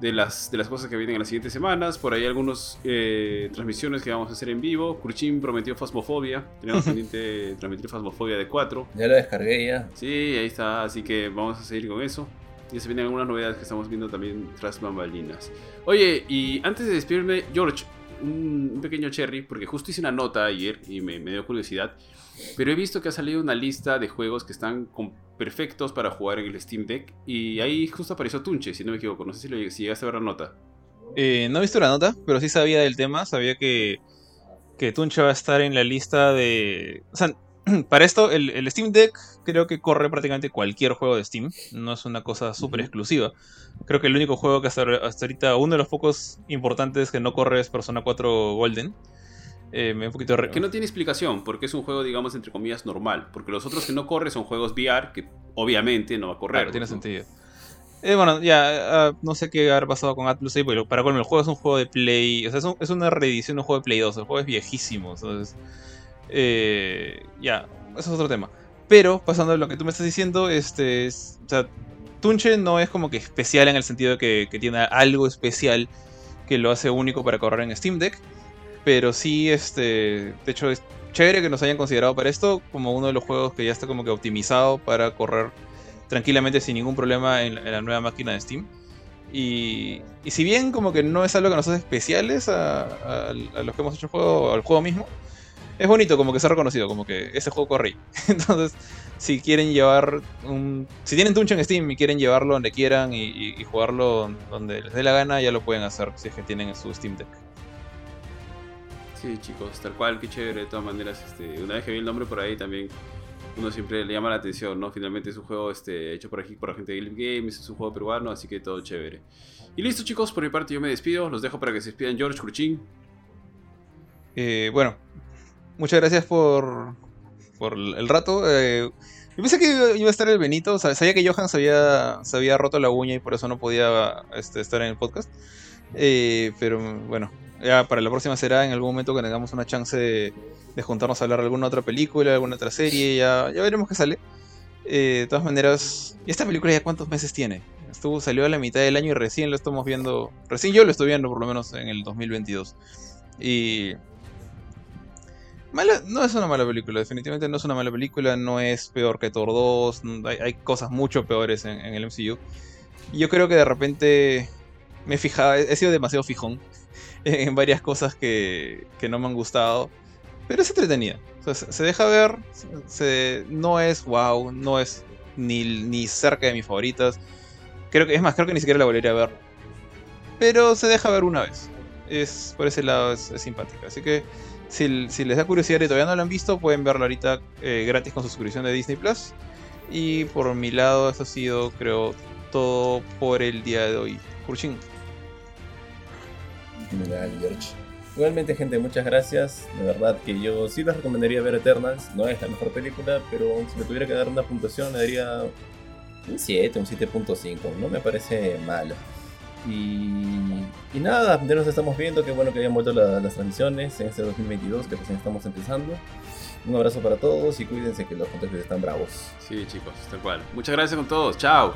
de las, de las cosas que vienen en las siguientes semanas. Por ahí algunas eh, transmisiones que vamos a hacer en vivo. Kurchin prometió Fasmofobia. Tenemos pendiente transmitir Fasmofobia de 4. Ya lo descargué ya. Sí, ahí está. Así que vamos a seguir con eso. Y se vienen algunas novedades que estamos viendo también tras bambalinas. Oye, y antes de despedirme, George, un, pequeño cherry, porque justo hice una nota ayer y me, dio curiosidad. Pero he visto que ha salido una lista de juegos que están perfectos para jugar en el Steam Deck. Y ahí justo apareció Tunche, si no me equivoco. No sé si, si llegaste a ver la nota. Eh, no he visto la nota, pero sí sabía del tema. Sabía que, que Tuncha va a estar en la lista de. O sea, para esto, el, el Steam Deck creo que corre prácticamente cualquier juego de Steam. No es una cosa súper exclusiva. Creo que el único juego que hasta, hasta ahorita, uno de los pocos importantes que no corre es Persona 4 Golden. Eh, un poquito re- Que no tiene explicación, porque es un juego, digamos, entre comillas, normal. Porque los otros que no corre son juegos VR, que obviamente no va a correr. Claro, tiene sentido. Eh, bueno, ya, ah, no sé qué habrá pasado con Atlus ahí, pero para colmo, el juego es un juego de Play. O sea, es, un- es una reedición de un juego de Play 2. El juego es viejísimo. Entonces, eh, ya, eso es otro tema. Pero, pasando a lo que tú me estás diciendo, este. Tunche no es como que especial en el sentido de que, que tiene algo especial que lo hace único para correr en Steam Deck. Pero sí, este. De hecho, es chévere que nos hayan considerado para esto como uno de los juegos que ya está como que optimizado para correr tranquilamente sin ningún problema en, en la nueva máquina de Steam. Y, y si bien como que no es algo que nos hace especiales a, a- a los que hemos hecho el juego, al juego mismo, es bonito como que se ha reconocido, como que ese juego corre. Entonces, si quieren llevar un... Si tienen Tunch en Steam y quieren llevarlo donde quieran y, y- y jugarlo donde les dé la gana, ya lo pueden hacer si es que tienen en su Steam Deck. Sí, chicos, tal cual, qué chévere. De todas maneras, este, una vez que vi el nombre por ahí también uno siempre le llama la atención, ¿no? Finalmente es un juego este, hecho por aquí por la gente de Game Games, es un juego peruano, así que todo chévere. Y listo chicos, por mi parte yo me despido, los dejo para que se despidan George, Cruchín. Eh, bueno, muchas gracias por, por el rato. Eh, yo pensé que iba a estar el Benito, sabía que Johan se había, se había roto la uña y por eso no podía este, estar en el podcast. Eh, pero bueno, ya para la próxima será en algún momento que tengamos una chance de, juntarnos a hablar de alguna otra película, alguna otra serie, ya, ya veremos qué sale. Eh, de todas maneras, ¿y esta película ya cuántos meses tiene? Estuvo, salió a la mitad del año y recién lo estamos viendo, recién yo lo estoy viendo por lo menos en el 2022. Y... No es una mala película, definitivamente no es una mala película, no es peor que Thor 2, hay, cosas mucho peores en, el MCU. Yo creo que de repente me he fijado, he sido demasiado fijón en varias cosas que, que no me han gustado. Pero es entretenida. se deja ver. Se, no es wow. No es ni, ni cerca de mis favoritas. Creo que, es más, creo que ni siquiera la volvería a ver. Pero se deja ver una vez. Es, por ese lado es, simpática. Así que si, les da curiosidad y todavía no la han visto, pueden verla ahorita eh, gratis con su suscripción de Disney Plus. Y por mi lado, eso ha sido, creo, todo por el día de hoy. Kurchin. Igualmente, gente, muchas gracias. De verdad que yo sí les recomendaría ver Eternals. No es la mejor película, pero si me tuviera que dar una puntuación, le daría un 7, un 7.5. No me parece malo. Y, nada, ya nos estamos viendo. Qué bueno que hayan vuelto las transmisiones en este 2022 que recién estamos empezando. Un abrazo para todos y cuídense que los contagios están bravos. Sí, chicos, tal cual. Muchas gracias con todos. Chao.